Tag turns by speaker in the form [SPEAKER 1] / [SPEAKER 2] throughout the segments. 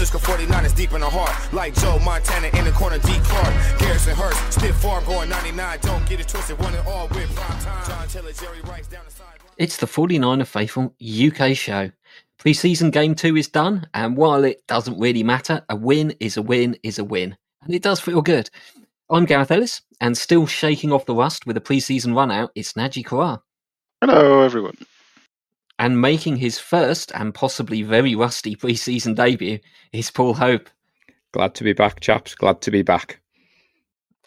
[SPEAKER 1] Francisco 49 is deep in the heart. Like Joe Montana in the corner, D. Clark. Garrison Hearst, stiff farm going 99. Don't get it twisted, one and all with prime time. John Taylor, Jerry Rice down the side.
[SPEAKER 2] It's the 49er Faithful UK show. Pre-season game two is done, and while it doesn't really matter, a win is a win is a win, and it does feel good. I'm Gareth Ellis, and still shaking off the rust with a pre-season run out, it's Naji Karar.
[SPEAKER 3] Hello, everyone.
[SPEAKER 2] And making his first and possibly very rusty pre-season debut is Paul Hope.
[SPEAKER 4] Glad to be back, chaps. Glad to be back.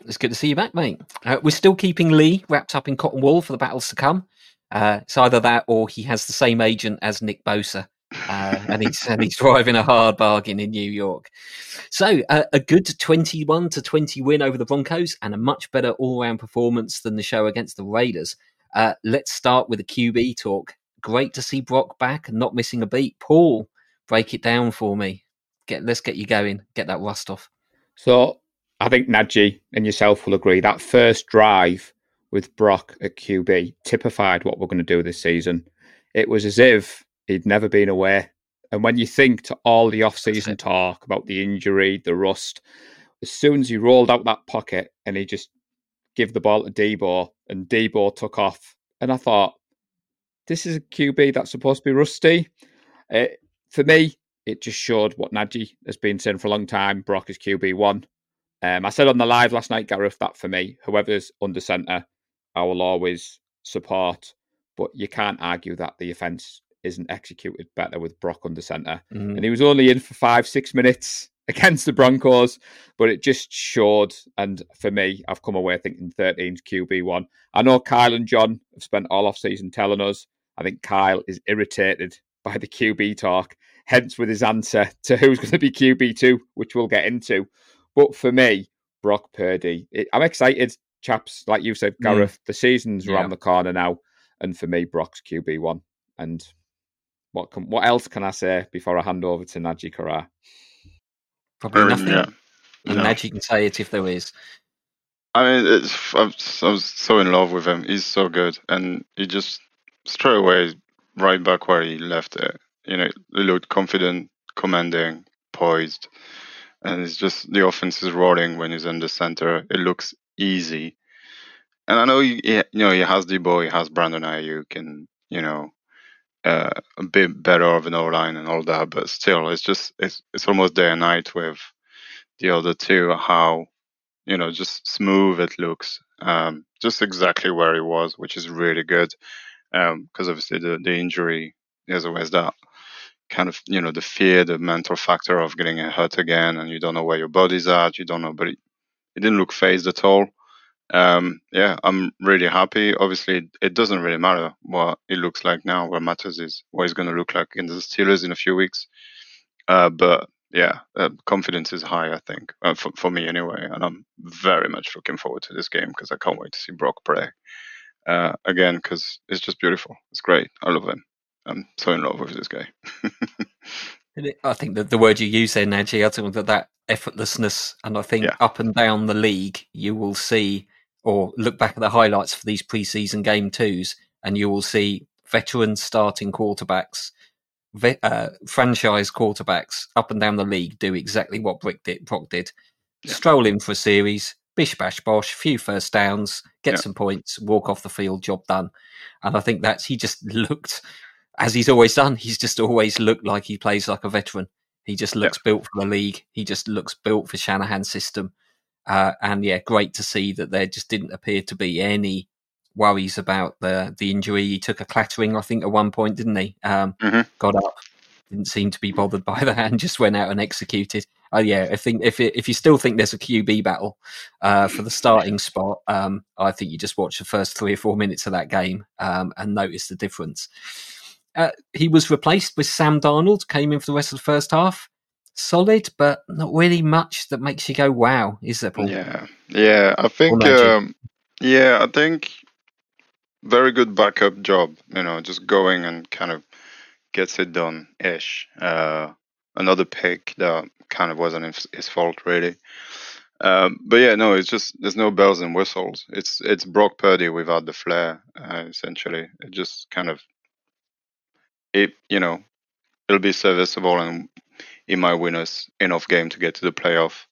[SPEAKER 2] It's good to see you back, mate. Uh, we're still keeping Lee wrapped up in cotton wool for the battles to come. Uh, it's either that or he has the same agent as Nick Bosa. Uh, and he's and he's driving a hard bargain in New York. So uh, a good twenty-one to twenty win over the Broncos, and a much better all-round performance than the show against the Raiders. Uh, let's start with the QB talk. Great to see Brock back and not missing a beat. Paul, break it down for me. Get let's get you going. Get that rust off.
[SPEAKER 4] So I think Najee and yourself will agree that first drive with Brock at QB typified what we're going to do this season. It was as if he'd never been away. And when you think to all the off-season talk about the injury, the rust, as soon as he rolled out that pocket and he just give the ball to Deebo and Deebo took off, and I thought, this is a QB that's supposed to be rusty. Uh, for me, it just showed what Najee has been saying for a long time. Brock is QB one. Um, I said on the live last night, Gareth, that for me, whoever's under centre, I will always support. But you can't argue that the offence isn't executed better with Brock under center. Mm. And he was only in for five, six minutes against the Broncos, but it just showed. And for me, I've come away thinking 13's QB1. I know Kyle and John have spent all off season telling us. I think Kyle is irritated by the QB talk, hence with his answer to who's going to be QB2, which we'll get into. But for me, Brock Purdy, it, I'm excited, chaps. Like you said, mm. Gareth, mm. the season's yeah. around the corner now. And for me, Brock's QB1. And what can, what else can I say before I hand over to Naji Karar?
[SPEAKER 2] Probably nothing. Yeah. And no. Naji can say it if there is.
[SPEAKER 3] I mean, it's, I, was, so in love with him. He's so good, and he just straight away right back where he left it. You know, he looked confident, commanding, poised, and it's just the offense is rolling when he's in the center. It looks easy, and I know he, you know he has the boy, he has Brandon Aiyuk, and you know uh, a bit better of an O line and all that, but still, it's just it's it's almost day and night with the other two. How you know just smooth it looks, um, just exactly where he was, which is really good. Because um, obviously the the injury is always that kind of you know the fear, the mental factor of getting hurt again, and you don't know where your body's at. You don't know, but it, it didn't look phased at all um, yeah, I'm really happy. Obviously, it doesn't really matter what it looks like now. What matters is what it's going to look like in the Steelers in a few weeks. Uh, but yeah, uh, confidence is high, I think, uh, for, for me anyway. And I'm very much looking forward to this game because I can't wait to see Brock play uh, again because it's just beautiful. It's great. I love him. I'm so in love with this guy.
[SPEAKER 2] I think that the word you use there, Najee, I think that that effortlessness, and I think yeah. up and down the league, you will see or look back at the highlights for these preseason game twos, and you will see veteran starting quarterbacks, ve- uh, franchise quarterbacks up and down the league do exactly what Brick did, Brock did. Yeah. Stroll in for a series, bish bash bosh, few first downs, get yeah. some points, walk off the field, job done. And I think that's he just looked as he's always done. He's just always looked like he plays like a veteran. He just looks yeah. built for the league. He just looks built for Shanahan's system. Uh, and yeah, great to see that there just didn't appear to be any worries about the the injury. He took a clattering, I think, at one point, didn't he? Um, mm-hmm. Got up, didn't seem to be bothered by that, and just went out and executed. Uh, yeah, I think if it, if you still think there's a QB battle uh, for the starting spot, um, I think you just watch the first three or four minutes of that game um, and notice the difference. Uh, he was replaced with Sam Darnold, came in for the rest of the first half solid, but not really much that makes you go, "Wow!" Is there, Paul?
[SPEAKER 3] Yeah, yeah. I think, um, yeah, I think very good backup job. You know, just going and kind of gets it done ish. Uh, another pick that kind of wasn't his, fault really. Um, but yeah, no, it's just there's no bells and whistles. It's it's Brock Purdy without the flair, uh, essentially. It just kind of it, you know, it'll be serviceable and he might win us enough game to get to the playoff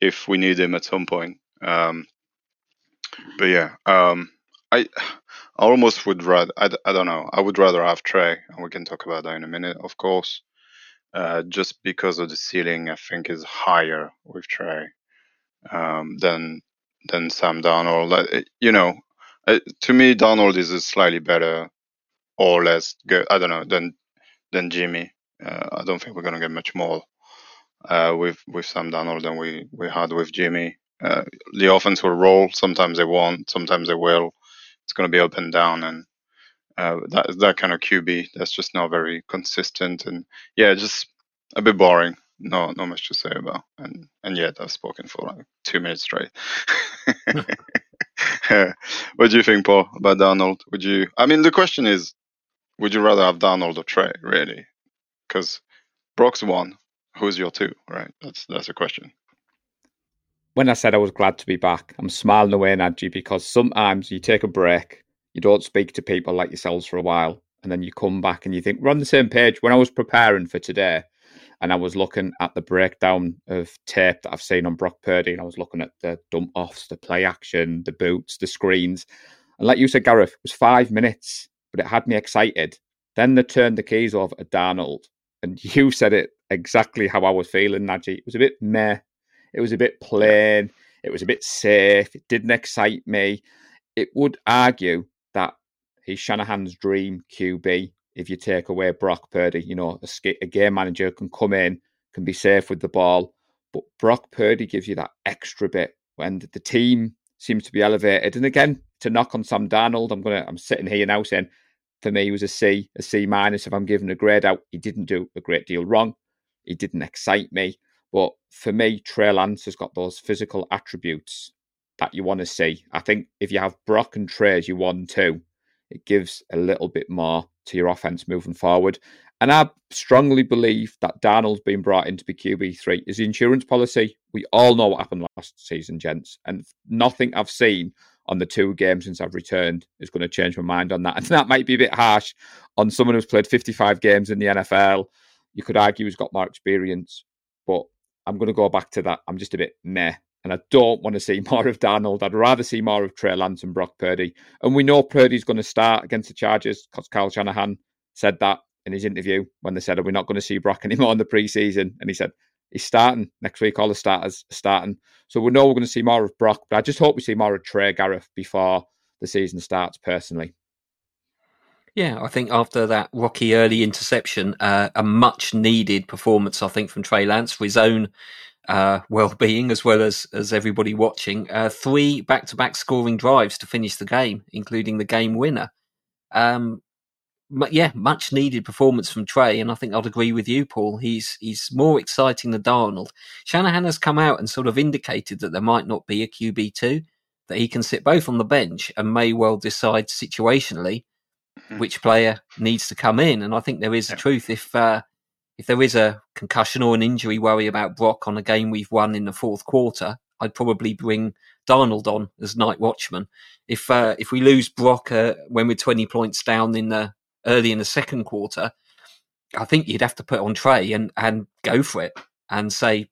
[SPEAKER 3] if we need him at some point. Um, but yeah, um, I, I almost would rather. I, I don't know. I would rather have Trey, and we can talk about that in a minute, of course. Uh, just because of the ceiling, I think is higher with Trey um, than than Sam Darnold. You know, to me, Darnold is a slightly better or less good. I don't know than than Jimmy. Uh, I don't think we're gonna get much more uh, with with Sam Darnold than we we had with Jimmy. Uh, the offense will roll. Sometimes they won't. Sometimes they will. It's gonna be up and down, and uh, that that kind of QB that's just not very consistent, and yeah, just a bit boring. No, not much to say about, and and yet I've spoken for like two minutes straight. what do you think, Paul, about Darnold? Would you? I mean, the question is, would you rather have Darnold or Trey, really? Because Brock's one. Who's your two? Right. That's that's a question.
[SPEAKER 4] When I said I was glad to be back, I'm smiling away, Nadji, because sometimes you take a break, you don't speak to people like yourselves for a while, and then you come back and you think we're on the same page. When I was preparing for today, and I was looking at the breakdown of tape that I've seen on Brock Purdy, and I was looking at the dump offs, the play action, the boots, the screens. And like you said, Gareth, it was five minutes, but it had me excited. Then they turned the keys over to Darnold, and you said it exactly how I was feeling, Nadji. It was a bit meh. It was a bit plain. It was a bit safe. It didn't excite me. It would argue that he's Shanahan's dream QB if you take away Brock Purdy. You know, a, a game manager can come in, can be safe with the ball, but Brock Purdy gives you that extra bit when the team seems to be elevated. And again, to knock on Sam Darnold, I'm gonna I'm sitting here now saying for me was a C, a C minus. If I'm giving a grade out, he didn't do a great deal wrong. He didn't excite me. But for me, Trey Lance has got those physical attributes that you want to see. I think if you have Brock and Trey as you want to, it gives a little bit more to your offense moving forward. And I strongly believe that Darnold's been brought in to be QB3 is the insurance policy. We all know what happened last season, gents, and nothing I've seen on the two games since I've returned is going to change my mind on that. And that might be a bit harsh on someone who's played 55 games in the NFL. You could argue he's got more experience, but I'm going to go back to that. I'm just a bit meh and I don't want to see more of Darnold. I'd rather see more of Trey Lance and Brock Purdy. And we know Purdy's going to start against the Chargers because Kyle Shanahan said that in his interview when they said, Are we not going to see Brock anymore in the preseason? And he said, He's starting next week. All the starters are starting. So we know we're going to see more of Brock, but I just hope we see more of Trey Gareth before the season starts, personally.
[SPEAKER 2] Yeah, I think after that rocky early interception, uh, a much needed performance, I think, from Trey Lance for his own uh, well-being as well as as everybody watching. Uh, three back-to-back scoring drives to finish the game, including the game winner. Um, yeah, much needed performance from Trey, and I think I'd agree with you, Paul. He's he's more exciting than Darnold. Shanahan has come out and sort of indicated that there might not be a QB two, that he can sit both on the bench and may well decide situationally mm-hmm. which player needs to come in. And I think there is a truth if uh, if there is a concussion or an injury worry about Brock on a game we've won in the fourth quarter, I'd probably bring Darnold on as night watchman. If uh, if we lose Brock uh, when we're twenty points down in the early in the second quarter, I think you'd have to put on Trey and and go for it and say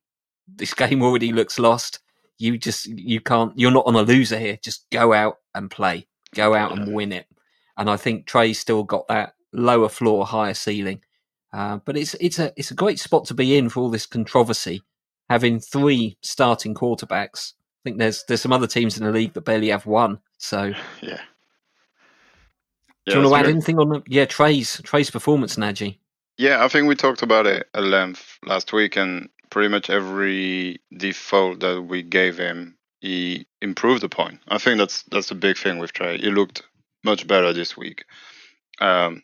[SPEAKER 2] this game already looks lost. You just you can't. You're not on a loser here. Just go out and play. Go out and win it. And I think Trey's still got that lower floor, higher ceiling. Uh, but it's it's a it's a great spot to be in for all this controversy, having three starting quarterbacks. I think there's there's some other teams in the league that barely have one. So
[SPEAKER 3] yeah.
[SPEAKER 2] Do you want to add anything on the yeah Trey's Trey's performance, Nadji?
[SPEAKER 3] Yeah, I think we talked about it at length last week, and pretty much every default that we gave him, he improved upon. I think that's that's a big thing with Trey. He looked much better this week. Um,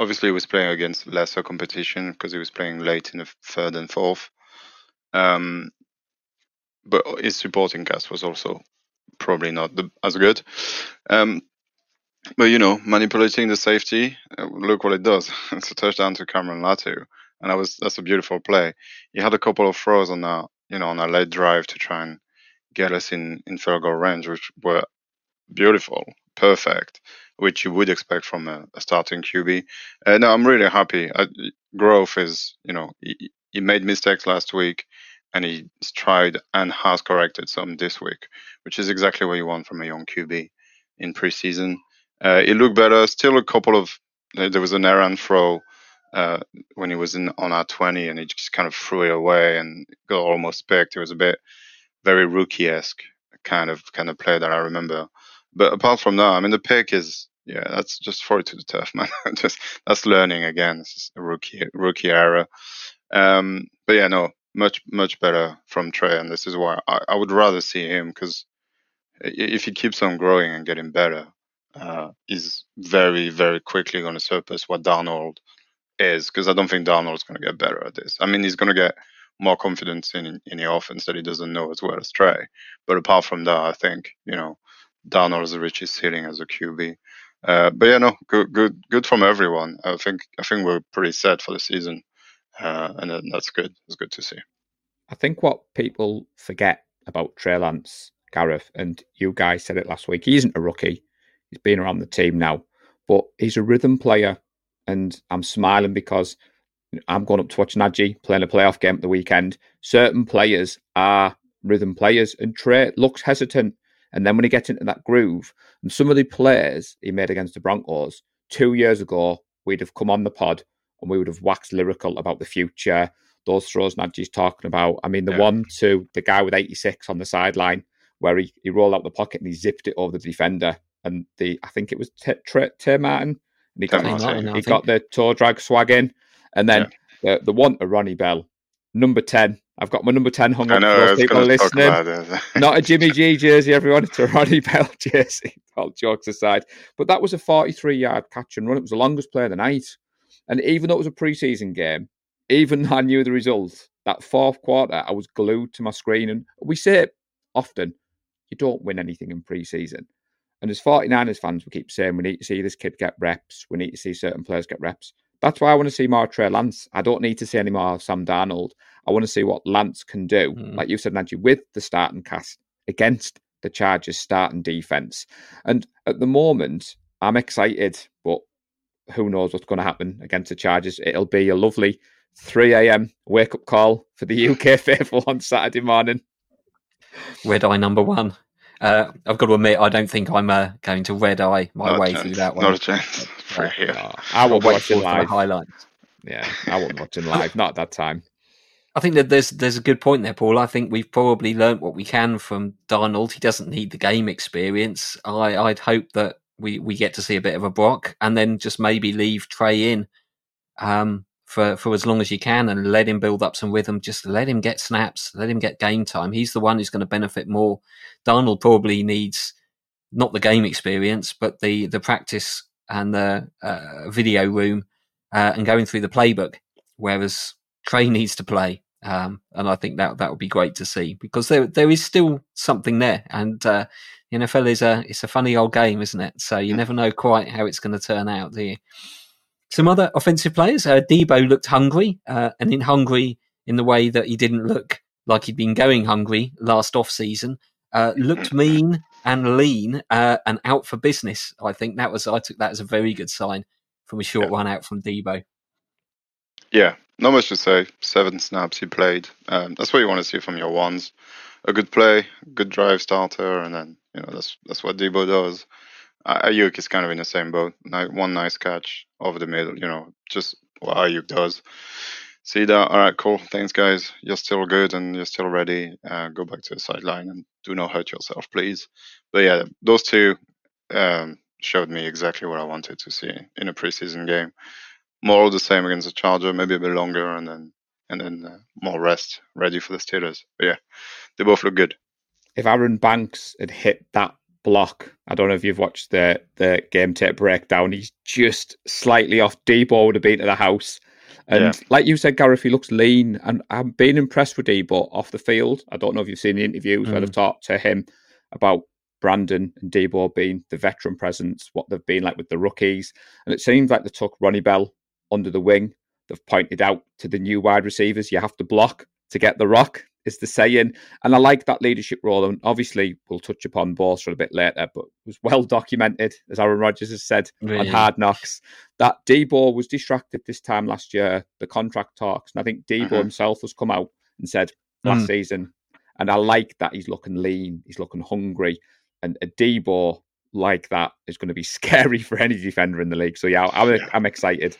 [SPEAKER 3] obviously he was playing against lesser competition because he was playing late in the third and fourth. Um, but his supporting cast was also probably not the, as good. Um, but you know, manipulating the safety, uh, look what it does. it's a touchdown to Cameron Latu, and that was that's a beautiful play. He had a couple of throws on a you know on a late drive to try and get us in in field goal range, which were beautiful, perfect which you would expect from a, a starting QB. Uh, no, I'm really happy. Uh, growth is, you know, he, he made mistakes last week, and he's tried and has corrected some this week, which is exactly what you want from a young QB in preseason. Uh, it looked better. Still a couple of there was an errant throw uh, when he was in on our 20 and he just kind of threw it away and got almost picked. It was a bit very rookie esque kind of kind of play that I remember. But apart from that, I mean the pick is yeah, that's just for it to the turf, man. just that's learning again. It's a rookie rookie era. Um, but yeah, no, much much better from Trey, and this is why I, I would rather see him because if he keeps on growing and getting better, uh, he's very very quickly going to surpass what Darnold is. Because I don't think Darnold's going to get better at this. I mean, he's going to get more confidence in in the offense that he doesn't know as well as Trey. But apart from that, I think you know Darnold is the richest ceiling as a QB. Uh, but yeah, no, good, good, good from everyone. I think I think we're pretty set for the season, uh, and that's good. It's good to see.
[SPEAKER 4] I think what people forget about Trey Lance, Gareth, and you guys said it last week. He isn't a rookie. He's been around the team now, but he's a rhythm player, and I'm smiling because I'm going up to watch Najee playing a playoff game at the weekend. Certain players are rhythm players, and Trey looks hesitant. And then when he gets into that groove, and some of the players he made against the Broncos two years ago, we'd have come on the pod and we would have waxed lyrical about the future. Those throws Najee's talking about. I mean, the yeah. one to the guy with 86 on the sideline where he, he rolled out the pocket and he zipped it over the defender. And the I think it was Tay Martin. And he got, Martin, he got the toe drag swag in. And then yeah. the, the one to Ronnie Bell, number 10. I've got my number 10 hung up for those people listening. Not a Jimmy G jersey, everyone. It's a Ronnie Bell jersey. All jokes aside. But that was a 43 yard catch and run. It was the longest play of the night. And even though it was a preseason game, even though I knew the results, that fourth quarter, I was glued to my screen. And we say it often you don't win anything in preseason. And as 49ers fans, we keep saying we need to see this kid get reps. We need to see certain players get reps. That's why I want to see more Trey Lance. I don't need to see any more Sam Darnold. I want to see what Lance can do, mm. like you said, Nancy, with the starting cast against the Chargers' starting defense. And at the moment, I'm excited, but who knows what's going to happen against the Chargers? It'll be a lovely 3 a.m. wake up call for the UK faithful on Saturday morning.
[SPEAKER 2] Red eye number one. Uh, I've got to admit, I don't think I'm uh, going to red eye my
[SPEAKER 3] not
[SPEAKER 2] way through that one.
[SPEAKER 3] Not a chance. Uh,
[SPEAKER 4] no, I will watch it live. Highlights. Yeah, I won't watch it live. Not at that time.
[SPEAKER 2] I think that there's there's a good point there, Paul. I think we've probably learnt what we can from Darnold. He doesn't need the game experience. I, I'd hope that we, we get to see a bit of a Brock and then just maybe leave Trey in um, for, for as long as you can and let him build up some rhythm. Just let him get snaps, let him get game time. He's the one who's going to benefit more. Darnold probably needs not the game experience, but the, the practice and the uh, video room uh, and going through the playbook, whereas Trey needs to play. Um, and I think that that would be great to see because there there is still something there, and uh, the NFL is a it's a funny old game, isn't it? So you never know quite how it's going to turn out, do you? Some other offensive players. Uh, Deebo looked hungry, uh, and in hungry in the way that he didn't look like he'd been going hungry last off season. Uh, looked mean and lean uh, and out for business. I think that was I took that as a very good sign from a short yeah. run out from Deebo.
[SPEAKER 3] Yeah, not much to say. Seven snaps he played. Um, that's what you want to see from your ones. A good play, good drive starter, and then you know that's that's what Deebo does. Aiyuk is kind of in the same boat. One nice catch over the middle, you know, just what Aiyuk does. See that? All right, cool. Thanks, guys. You're still good and you're still ready. Uh, go back to the sideline and do not hurt yourself, please. But yeah, those two um, showed me exactly what I wanted to see in a preseason game. More of the same against the Charger, maybe a bit longer, and then and then uh, more rest, ready for the Steelers. But yeah, they both look good.
[SPEAKER 4] If Aaron Banks had hit that block. I don't know if you've watched the the game tape breakdown. He's just slightly off. Deebo would have been to the house. And yeah. like you said, Gareth, he looks lean. And I'm being impressed with Deebo off the field. I don't know if you've seen the interviews mm. where they've talked to him about Brandon and Deebo being the veteran presence, what they've been like with the rookies. And it seems like they took Ronnie Bell under the wing. They've pointed out to the new wide receivers, you have to block to get the rock. Is the saying. And I like that leadership role. And obviously, we'll touch upon Borthwick a bit later, but it was well documented, as Aaron Rodgers has said really? on Hard Knocks, that Deebo was distracted this time last year, the contract talks. And I think Deebo mm-hmm. himself has come out and said last mm. season, and I like that he's looking lean, he's looking hungry. And a Deebo like that is going to be scary for any defender in the league. So, yeah, I'm, I'm excited.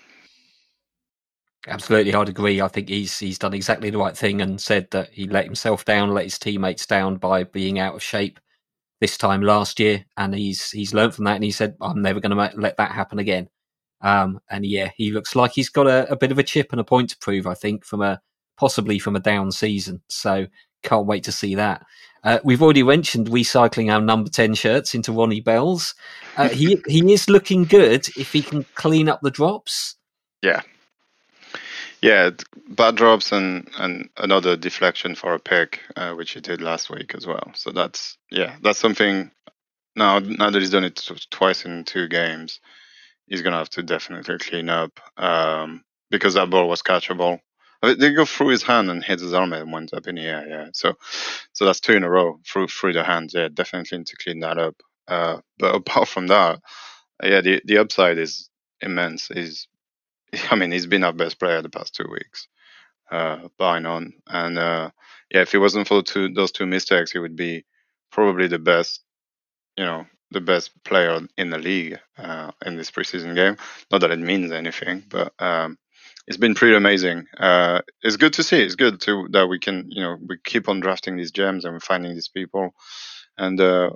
[SPEAKER 2] Absolutely, I'd agree. I think he's he's done exactly the right thing and said that he let himself down, let his teammates down by being out of shape this time last year, and he's he's learned from that. And he said, "I'm never going to let that happen again." Um, and yeah, he looks like he's got a, a, bit of a chip and a point to prove. I think from a possibly from a down season. So can't wait to see that. Uh, we've already mentioned recycling our number ten shirts into Ronnie Bell's. Uh, he he is looking good if he can clean up the drops.
[SPEAKER 3] Yeah, yeah, bad drops and, and another deflection for a pick, uh, which he did last week as well. So that's yeah, that's something. Now, now that he's done it twice in two games, he's gonna have to definitely clean up um, because that ball was catchable. They go through his hand and hit his arm and went up in the air. Yeah, so so that's two in a row through through the hands. Yeah, definitely need to clean that up. Uh, but apart from that, yeah, the the upside is immense. He's I mean, he's been our best player the past two weeks, uh, by none. And uh, yeah, if it wasn't for two, those two mistakes, he would be probably the best, you know, the best player in the league uh, in this preseason game. Not that it means anything, but um, it's been pretty amazing. Uh, it's good to see. It's good to that we can, you know, we keep on drafting these gems and finding these people. And uh,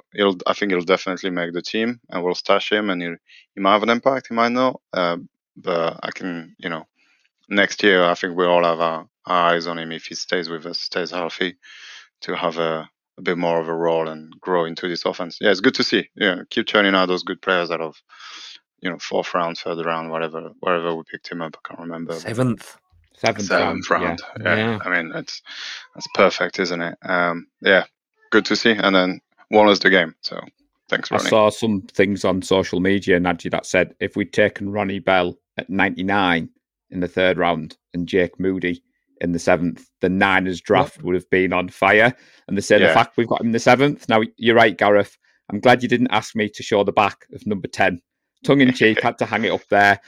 [SPEAKER 3] I think he'll definitely make the team, and we'll stash him, and he'll, he might have an impact. He might not, uh, but I can, you know, next year I think we all have our, our, eyes on him if he stays with us, stays healthy, to have a, a, bit more of a role and grow into this offense. Yeah, it's good to see. Yeah, keep turning out those good players out of, you know, fourth round, third round, whatever, wherever we picked him up. I can't remember.
[SPEAKER 2] Seventh.
[SPEAKER 4] Seventh,
[SPEAKER 3] Seventh round. round. Yeah. Yeah. yeah. I mean, that's that's perfect, isn't it? Um, yeah, good to see. And then one is the game. So thanks, Ronnie.
[SPEAKER 4] I saw some things on social media, Nadji, that said if we'd taken Ronnie Bell at 99 in the third round and Jake Moody in the seventh, the Niners draft would have been on fire. And they say yeah. the fact we've got him in the seventh. Now, you're right, Gareth. I'm glad you didn't ask me to show the back of number 10. Tongue in cheek, had to hang it up there.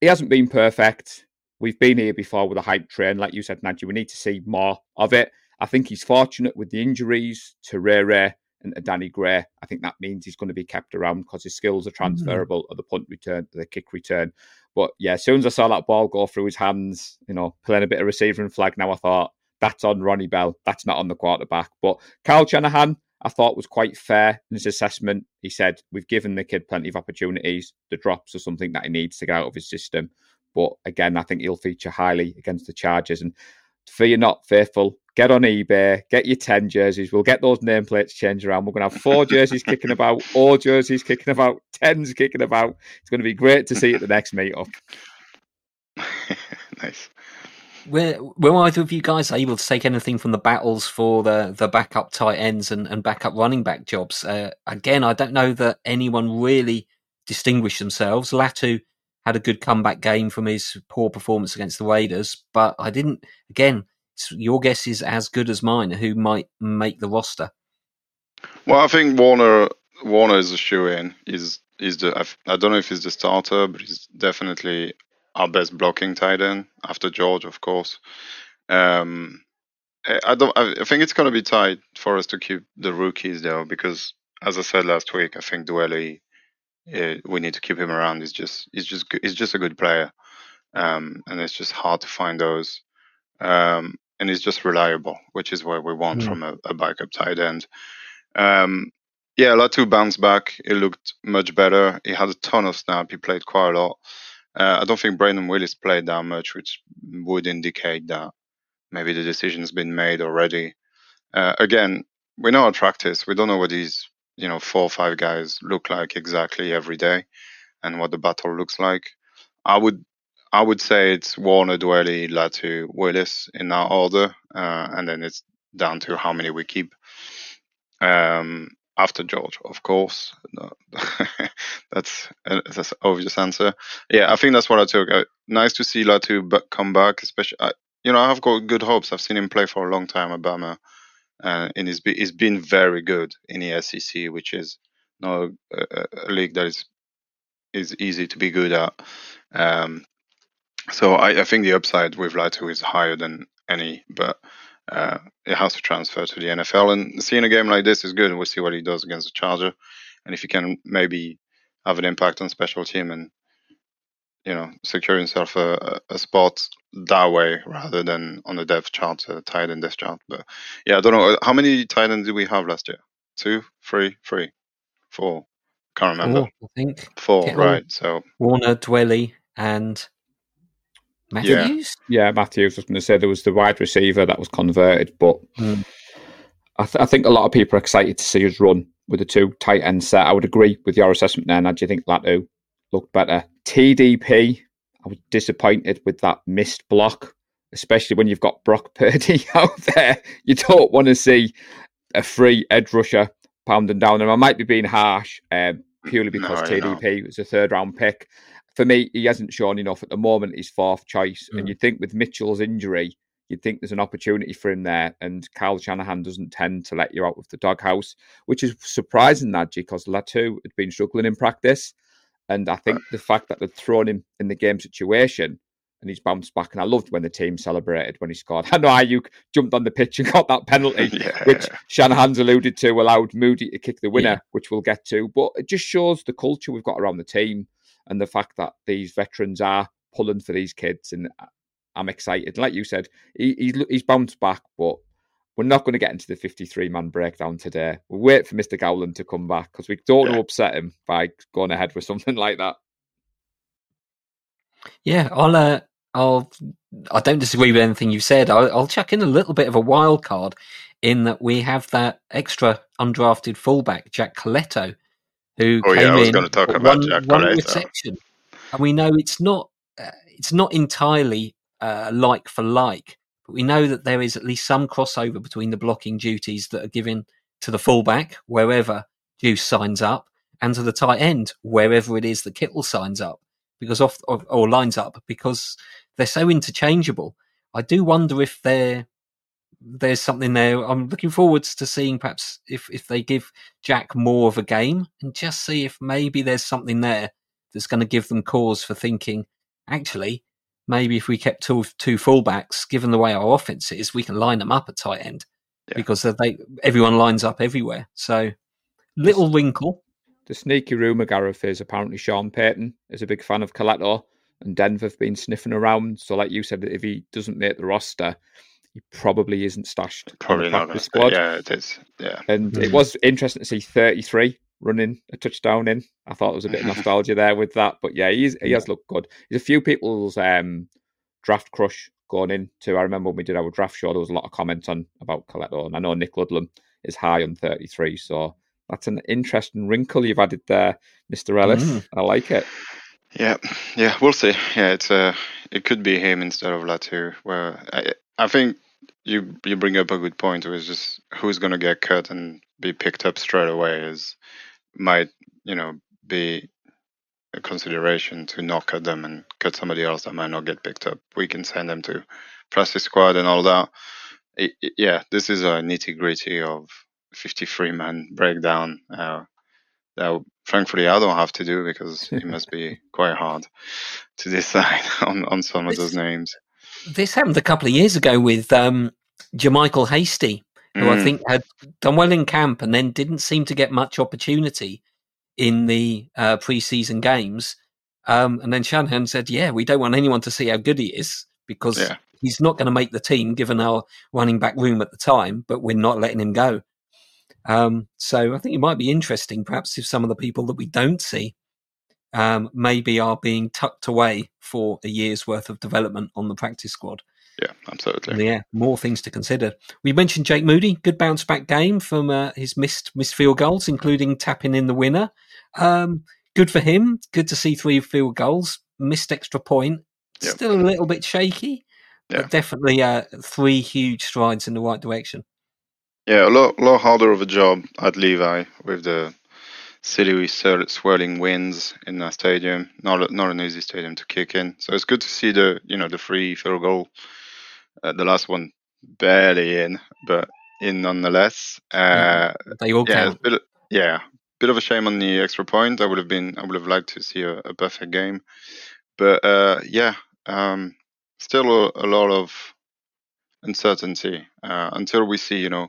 [SPEAKER 4] He hasn't been perfect. We've been here before with a hype train. Like you said, Nadji, we need to see more of it. I think he's fortunate with the injuries to Ray-Ray and Danny Gray. I think that means he's going to be kept around because his skills are mm-hmm. transferable mm-hmm. at the punt return, the kick return. But yeah, as soon as I saw that ball go through his hands, you know, playing a bit of receiver and flag, now I thought that's on Ronnie Bell. That's not on the quarterback. But Kyle Shanahan, I thought was quite fair in his assessment. He said, We've given the kid plenty of opportunities. The drops are something that he needs to get out of his system. But again, I think he'll feature highly against the Chargers. And for you not faithful, get on eBay, get your 10 jerseys. We'll get those nameplates changed around. We're going to have four jerseys kicking about, all jerseys kicking about, 10s kicking about. It's going to be great to see at the next meetup.
[SPEAKER 3] nice.
[SPEAKER 2] Where, were either of you guys able to take anything from the battles for the, the backup tight ends and, and backup running back jobs? Uh, again, I don't know that anyone really distinguished themselves. Latu had a good comeback game from his poor performance against the Raiders, but I didn't, again, your guess is as good as mine. Who might make the roster?
[SPEAKER 3] Well, I think Woerner Woerner is a shoe in. Is is the I don't know if he's the starter, but he's definitely our best blocking tight end after George, of course. Um, I don't. I think it's going to be tight for us to keep the rookies though, because as I said last week, I think Dwelley, uh, we need to keep him around. He's just he's just he's just a good player, um, and it's just hard to find those. Um, and he's just reliable, which is what we want mm. from a, a, backup tight end. Um, yeah, Latu bounced back. He looked much better. He had a ton of snap. He played quite a lot. Uh, I don't think Brayden Willis played that much, which would indicate that maybe the decision's been made already. Uh, again, we know our practice. We don't know what these, you know, four or five guys look like exactly every day, and what the battle looks like. I would I would say it's Woerner, Dwelley, Latu, Willis in that order, uh, and then it's down to how many we keep. Um, after George, of course. No, that's that's an obvious answer. Yeah, I think that's what I took. Uh, nice to see Latu come back, especially. Uh, you know, I've got good hopes. I've seen him play for a long time at Bama, uh, and he's, be, he's been very good in the SEC, which is not a, a, league that is is easy to be good at. Um, so I, I, think the upside with Latu is higher than any, but uh, it has to transfer to the NFL. And seeing a game like this is good. We'll see what he does against the Charger, and if he can maybe have an impact on special team and you know secure himself a, a spot that way rather than on the depth chart, uh, tight end this chart. But yeah, I don't know how many tight ends did we have last year. Two, three, three, four. Can't remember.
[SPEAKER 2] Four, I think
[SPEAKER 3] four, Kittle, right? So
[SPEAKER 2] Woerner, Dwelley, and Matthews.
[SPEAKER 4] Yeah, yeah Matthews. I was going to say there was the wide receiver that was converted, but mm. I, th- I, think a lot of people are excited to see us run with the two tight end set. I would agree with your assessment there. do you think Latu looked better? TDP, I was disappointed with that missed block, especially when you've got Brock Purdy out there. You don't want to see a free edge rusher pounding down him. I might be being harsh um, purely because no, TDP was a third round pick. For me, he hasn't shown enough at the moment. He's fourth choice, mm. and you think with Mitchell's injury, you'd think there's an opportunity for him there. And Kyle Shanahan doesn't tend to let you out of the doghouse, which is surprising, Nadji, because Latu had been struggling in practice. And I uh, think the fact that they'd thrown him in the game situation and he's bounced back. And I loved when the team celebrated when he scored. I know Aiyuk jumped on the pitch and got that penalty, yeah. which Shanahan's alluded to, allowed Moody to kick the winner, yeah. which we'll get to. But it just shows the culture we've got around the team and the fact that these veterans are pulling for these kids. And uh, I'm excited. Like you said, he, he's, he's bounced back, but we're not going to get into the 53 man breakdown today. We'll wait for Mr. Gowland to come back because we don't yeah. want to upset him by going ahead with something like that.
[SPEAKER 2] Yeah, I'll, uh, I'll, I don't disagree with anything you've said. I'll, I'll chuck in a little bit of a wild card in that we have that extra undrafted fullback, Jack Colletto, who oh, came yeah, I was in going to talk about one, Jack one reception, and we know it's not, uh, it's not entirely uh, like for like but we know that there is at least some crossover between the blocking duties that are given to the fullback, wherever Juice signs up, and to the tight end, wherever it is that Kittle signs up, because off or, or lines up, because they're so interchangeable. I do wonder if there there's something there. I'm looking forwards to seeing perhaps if if they give Jack more of a game and just see if maybe there's something there that's going to give them cause for thinking. Actually, maybe if we kept two two fullbacks, given the way our offense is, we can line them up at tight end yeah. because they everyone lines up everywhere. So little wrinkle.
[SPEAKER 4] The sneaky rumor, Gareth, is apparently Sean Payton is a big fan of Colletto, and Denver have been sniffing around. So, like you said, if he doesn't make the roster, he probably isn't stashed.
[SPEAKER 3] Probably not. The squad. Yeah, it is. Yeah,
[SPEAKER 4] and mm. it was interesting to see 33 running a touchdown in. I thought there was a bit of nostalgia there with that. But yeah, he's, he has looked good. There's a few people's um, draft crush going into. I remember when we did our draft show, there was a lot of comments on about Colletto, and I know Nick Ludlam is high on 33. So that's an interesting wrinkle you've added there, Mr. Ellis. Mm. I like it.
[SPEAKER 3] Yeah, yeah, we'll see. Yeah, it's uh, it could be him instead of Latu. Where I, I think you you bring up a good point. Was just who's going to get cut and be picked up straight away is might you know be a consideration to not cut them and cut somebody else that might not get picked up. We can send them to practice squad and all that. It, it, yeah, this is a nitty gritty of 53 man breakdown. Uh, that thankfully I don't have to do because it must be quite hard to decide on, on some of those names.
[SPEAKER 2] This happened a couple of years ago with um, JaMycal Hasty who I mm. think had done well in camp and then didn't seem to get much opportunity in the uh, preseason games. Um, and then Shanahan said, "Yeah, we don't want anyone to see how good he is because yeah. he's not going to make the team given our running back room at the time, but we're not letting him go." Um, so I think it might be interesting, perhaps, if some of the people that we don't see um, maybe are being tucked away for a year's worth of development on the practice squad.
[SPEAKER 3] Yeah, absolutely.
[SPEAKER 2] Yeah, more things to consider. We mentioned Jake Moody, good bounce back game from uh, his missed missed field goals, including tapping in the winner. Um, good for him. Good to see three field goals. Missed extra point. Yep. Still a little bit shaky, yeah. but definitely uh, three huge strides in the right direction.
[SPEAKER 3] Yeah, a lot, lot harder of a job at Levi with the city swirling winds in that stadium. Not not an easy stadium to kick in. So it's good to see the you know the free field goal Uh, the last one barely in, but in nonetheless. Uh,
[SPEAKER 2] they all
[SPEAKER 3] yeah,
[SPEAKER 2] count.
[SPEAKER 3] Bit of, yeah, bit of a shame on the extra point. I would have been, I would have liked to see a, a perfect game, but uh, yeah, um, still a, a, lot of uncertainty uh, until we see, you know,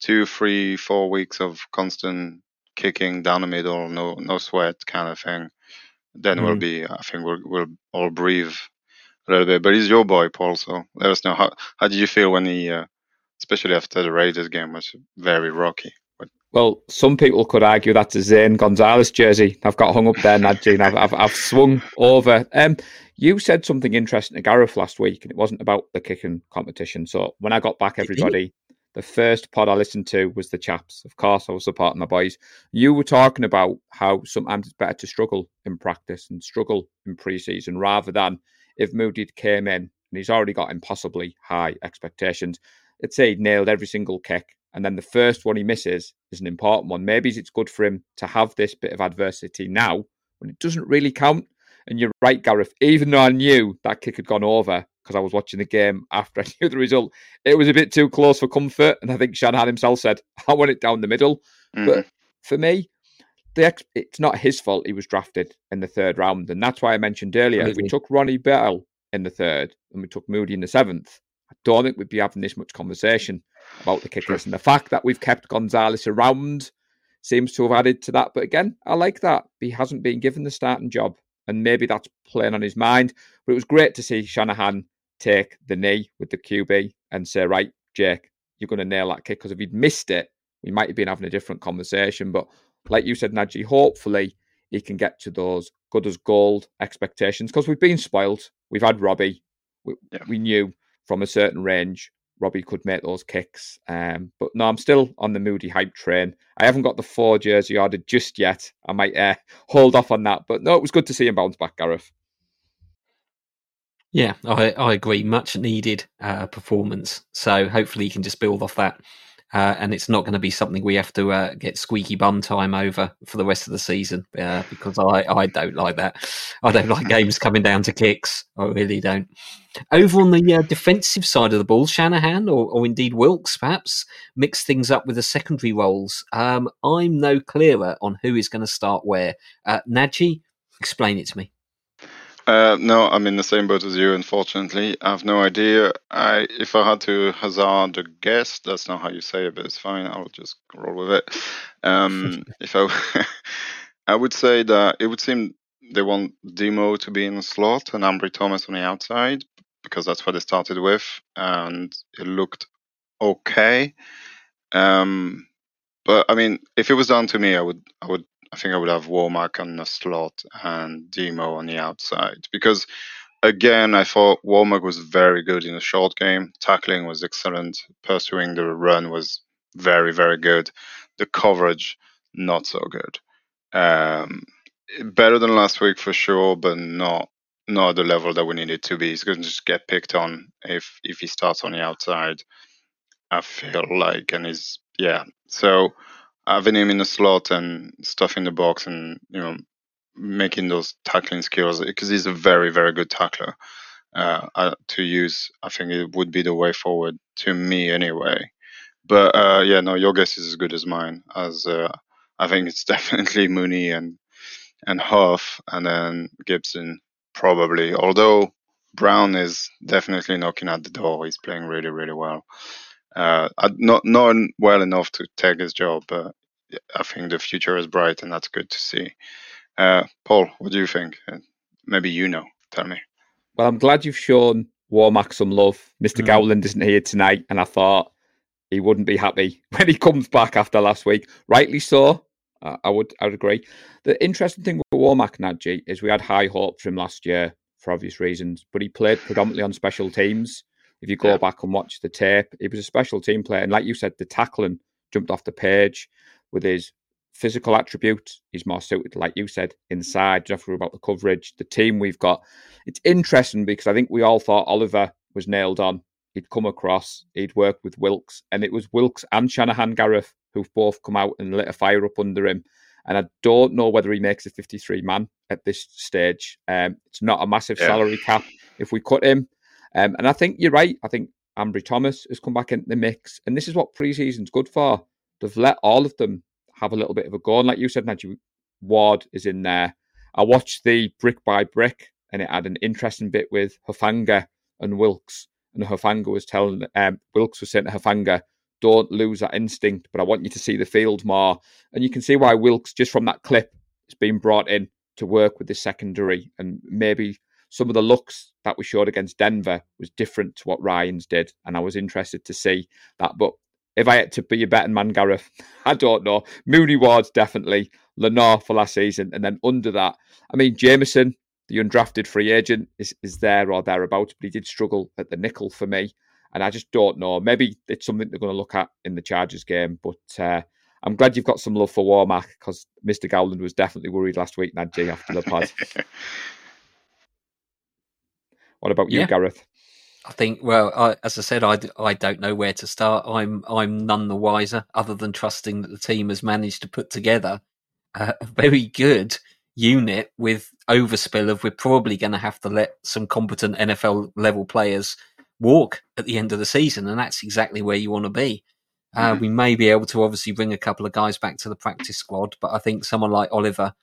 [SPEAKER 3] two, three, four weeks of constant kicking down the middle, no, no sweat kind of thing. Then mm. we'll be, I think, we'll, we'll all breathe a little bit. But he's your boy, Paul. So let us know how how did you feel when he, uh, especially after the Raiders game, was very rocky. But...
[SPEAKER 4] Well, some people could argue that's a Zane Gonzalez jersey. I've got hung up there, Nadine. I've, I've, I've swung over. Um, you said something interesting to Gareth last week, and it wasn't about the kicking competition. So when I got back, everybody, the first pod I listened to was the chaps. Of course, I was supporting my boys. You were talking about how sometimes it's better to struggle in practice and struggle in preseason rather than if Moody came in and he's already got impossibly high expectations. Let's say he nailed every single kick, and then the first one he misses is an important one. Maybe it's good for him to have this bit of adversity now when it doesn't really count. And you're right, Gareth. Even though I knew that kick had gone over because I was watching the game after I knew the result, it was a bit too close for comfort. And I think Shanahan himself said, "I want it down the middle." Mm. But for me, the ex- it's not his fault he was drafted in the third round, and that's why I mentioned earlier if we took Ronnie Bell in the third and we took Moody in the seventh. I don't think we'd be having this much conversation about the kickers, and the fact that we've kept Gonzalez around seems to have added to that. But again, I like that he hasn't been given the starting job, and maybe that's playing on his mind. But it was great to see Shanahan take the knee with the QB and say, "Right, Jake, you're going to nail that kick." Because if he'd missed it, we might have been having a different conversation. But like you said, Nadji, hopefully he can get to those good as gold expectations because we've been spoiled. We've had Robbie. We, yeah. we, knew from a certain range Robbie could make those kicks. Um, but no, I'm still on the Moody hype train. I haven't got the four jersey ordered just yet. I might uh, hold off on that. But no, it was good to see him bounce back, Gareth.
[SPEAKER 2] Yeah, I, I agree. Much needed uh, performance. So hopefully he can just build off that uh, and it's not going to be something we have to uh, get squeaky bum time over for the rest of the season uh, because I, I don't like that. I don't like games coming down to kicks. I really don't. Over on the uh, defensive side of the ball, Shanahan or, or indeed Wilks perhaps mix things up with the secondary roles. Um, I'm no clearer on who is going to start where. Uh, explain it to me.
[SPEAKER 3] Uh, no, I'm in the same boat as you. Unfortunately, I have no idea. I, if I had to hazard a guess, that's not how you say it, but it's fine. I'll just roll with it. Um, if I, I would say that it would seem they want Demo to be in the slot and Ambry Thomas on the outside because that's what they started with, and it looked okay. Um, but I mean, if it was down to me, I would I would I think I would have Womack on the slot and Demo on the outside because again I thought Womack was very good in the short game. Tackling was excellent. Pursuing the run was very very good. The coverage not so good. Um, better than last week for sure, but not not the level that we need it to be. He's going to just get picked on if if he starts on the outside. I feel like, and he's yeah. So having him in the slot and stuff in the box and you know making those tackling skills because he's a very very good tackler uh, uh, to use. I think it would be the way forward to me anyway. But uh, yeah, no, your guess is as good as mine. As uh, I think it's definitely Mooney and and Huff, and then Gipson probably. Although Brown is definitely knocking at the door. He's playing really really well. Uh, not not well enough to take his job, but I think the future is bright, and that's good to see. Uh, Paul, what do you think? Uh, maybe you know. Tell me.
[SPEAKER 4] Well, I'm glad you've shown Womack some love. Mister mm. Gowland isn't here tonight, and I thought he wouldn't be happy when he comes back after last week. Rightly so. Uh, I would I would agree. The interesting thing with Womack Nadji is we had high hopes for him last year for obvious reasons, but he played predominantly on special teams. If you go yeah. back and watch the tape, he was a special team player, and like you said, the tackling jumped off the page with his physical attributes. He's more suited, like you said, inside. Just about the coverage, the team we've got. It's interesting because I think we all thought Oliver was nailed on. He'd come across, he'd work with Wilks, and it was Wilks and Shanahan Gareth who've both come out and lit a fire up under him. And I don't know whether he makes a 53 man at this stage. Um, it's not a massive yeah. salary cap if we cut him. Um, and I think you're right. I think Ambry Thomas has come back into the mix, and this is what preseason's good for. They've let all of them have a little bit of a go, and like you said, Najee Ward is in there. I watched the brick by brick, and it had an interesting bit with Hufanga and Wilks, and Hufanga was telling um, Wilks was saying to Hufanga, "Don't lose that instinct, but I want you to see the field more." And you can see why Wilks, just from that clip, has been brought in to work with the secondary, and maybe some of the looks that we showed against Denver was different to what Ryans did, and I was interested to see that. But if I had to be a betting man, Gareth, I don't know. Mooney Ward's definitely Lenoir for last season, and then under that, I mean Jamison, the undrafted free agent, is is there or thereabouts, but he did struggle at the nickel for me, and I just don't know. Maybe it's something they're going to look at in the Chargers game, but. Uh, I'm glad you've got some love for Womack because Mr. Gowland was definitely worried last week, Najee, after the pod. What about you, yeah. Gareth?
[SPEAKER 2] I think, well, I, as I said, I, I don't know where to start. I'm I'm none the wiser, other than trusting that the team has managed to put together a very good unit with overspill of we're probably going to have to let some competent NFL level players walk at the end of the season, and that's exactly where you want to be. Uh, mm-hmm. We may be able to obviously bring a couple of guys back to the practice squad, but I think someone like Oliver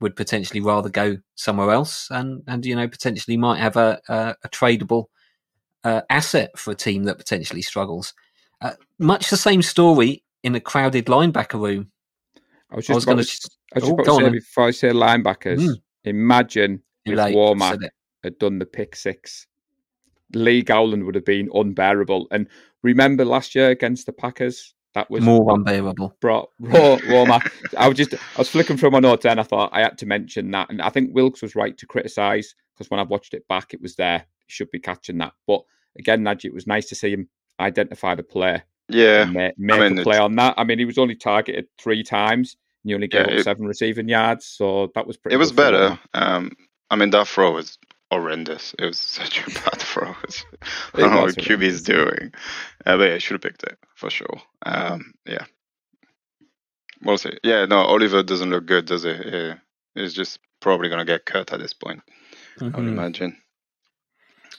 [SPEAKER 2] would potentially rather go somewhere else, and and you know potentially might have a a, a tradable uh, asset for a team that potentially struggles. Uh, much the same story in a crowded linebacker room.
[SPEAKER 4] I was just going to. I was just oh, about to say before I say linebackers, mm. imagine if late, Womack had done the pick six. Lee Gowland would have been unbearable. And remember last year against the Packers, that was
[SPEAKER 2] more unbearable.
[SPEAKER 4] Brought raw, raw I was just, I was flicking through my notes and I thought I had to mention that. And I think Wilks was right to criticise because when I've watched it back, it was there. He should be catching that. But again, Najee, it was nice to see him identify the play.
[SPEAKER 3] Yeah.
[SPEAKER 4] Make, make I mean, a play on that. I mean, he was only targeted three times and you only gave yeah, up it, seven receiving yards. So that was pretty
[SPEAKER 3] It was better. Um, I mean, that throw was horrendous. It was such a bad throw. I don't know what QB is doing. Uh, but yeah, I should have picked it for sure. Um, yeah. We'll see. Yeah, no, Oliver doesn't look good, does he? Yeah. He's just probably going to get cut at this point, mm-hmm. I would mm-hmm. imagine.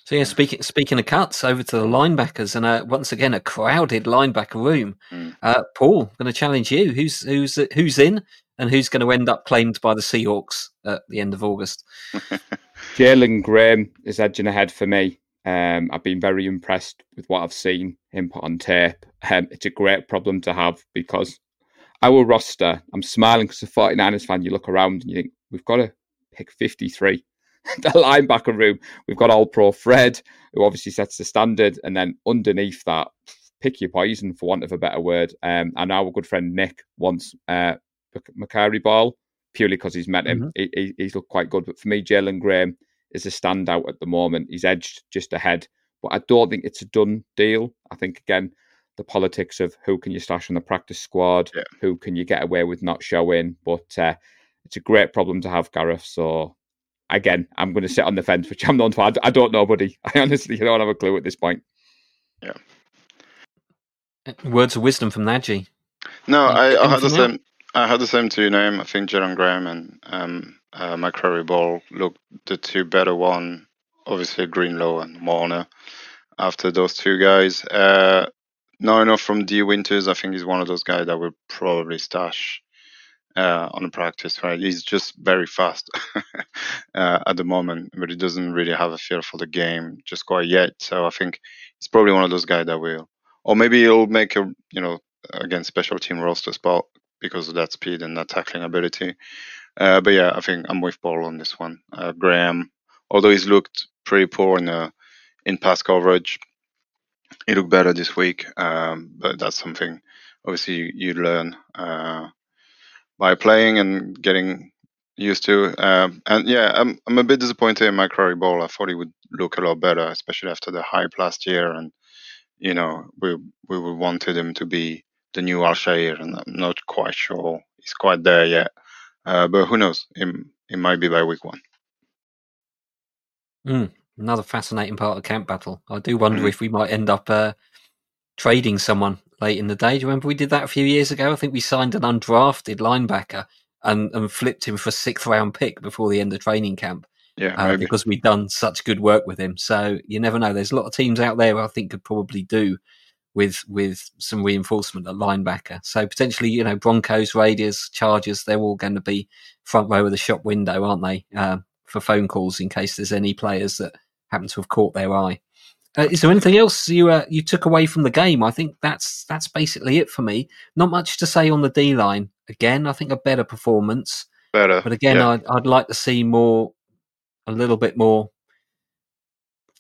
[SPEAKER 2] So yeah, speaking speaking of cuts, over to the linebackers, and uh, once again a crowded linebacker room. Mm. Uh, Paul, going to challenge you. Who's who's who's in, and who's going to end up claimed by the Seahawks at the end of August?
[SPEAKER 4] Jalen Graham is edging ahead for me. Um, I've been very impressed with what I've seen him put on tape. Um, it's a great problem to have because our roster, I'm smiling because a 49ers fan, you look around and you think, we've got to pick 53. the linebacker room, we've got All Pro Fred, who obviously sets the standard. And then underneath that, pick your poison, for want of a better word. Um, and our good friend Nick wants uh, McCrary Ball purely because he's met him. Mm-hmm. He, he, he's looked quite good. But for me, Jalen Graham is a standout at the moment. He's edged just ahead, but I don't think it's a done deal. I think again, the politics of who can you stash on the practice squad, yeah. who can you get away with not showing. But uh, it's a great problem to have, Gareth. So again, I'm going to sit on the fence, which I'm not. I don't know, buddy. I honestly don't have a clue at this point.
[SPEAKER 3] Yeah.
[SPEAKER 2] Words of wisdom from Najee.
[SPEAKER 3] No, I, I had the same. I had the same two name. I think Jalen Graham and um, uh, McCrary Ball looked the two better one. Obviously, Greenlaw and Warner. After those two guys, uh, no enough from Dee Winters. I think he's one of those guys that will probably stash uh, on the practice. Right, he's just very fast uh, at the moment, but he doesn't really have a feel for the game just quite yet. So I think he's probably one of those guys that will, or maybe he'll make a you know again special team roster spot because of that speed and that tackling ability. Uh, but yeah, I think I'm with Paul on this one. Uh, Graham, although he's looked pretty poor in uh, in pass coverage, he looked better this week. Um, but that's something obviously you, you learn uh, by playing and getting used to. Um, and yeah, I'm I'm a bit disappointed in McCrary Ball. I thought he would look a lot better, especially after the hype last year. And you know, we we wanted him to be the new Al-Shaair, and I'm not quite sure he's quite there yet. Uh, but who knows? It, it might be by week one.
[SPEAKER 2] Mm, another fascinating part of camp battle. I do wonder mm. if we might end up uh, trading someone late in the day. Do you remember we did that a few years ago? I think we signed an undrafted linebacker and, and flipped him for a sixth round pick before the end of training camp.
[SPEAKER 3] Yeah, uh,
[SPEAKER 2] because we've done such good work with him. So you never know. There's a lot of teams out there I think could probably do with with some reinforcement at linebacker. So potentially, you know, Broncos, Raiders, Chargers, they're all going to be front row of the shop window, aren't they? Uh, for phone calls in case there's any players that happen to have caught their eye. Uh, is there anything else you uh, you took away from the game? I think that's that's basically it for me. Not much to say on the D line. Again, I think a better performance.
[SPEAKER 3] Better,
[SPEAKER 2] but again, yeah. I'd, I'd like to see more, a little bit more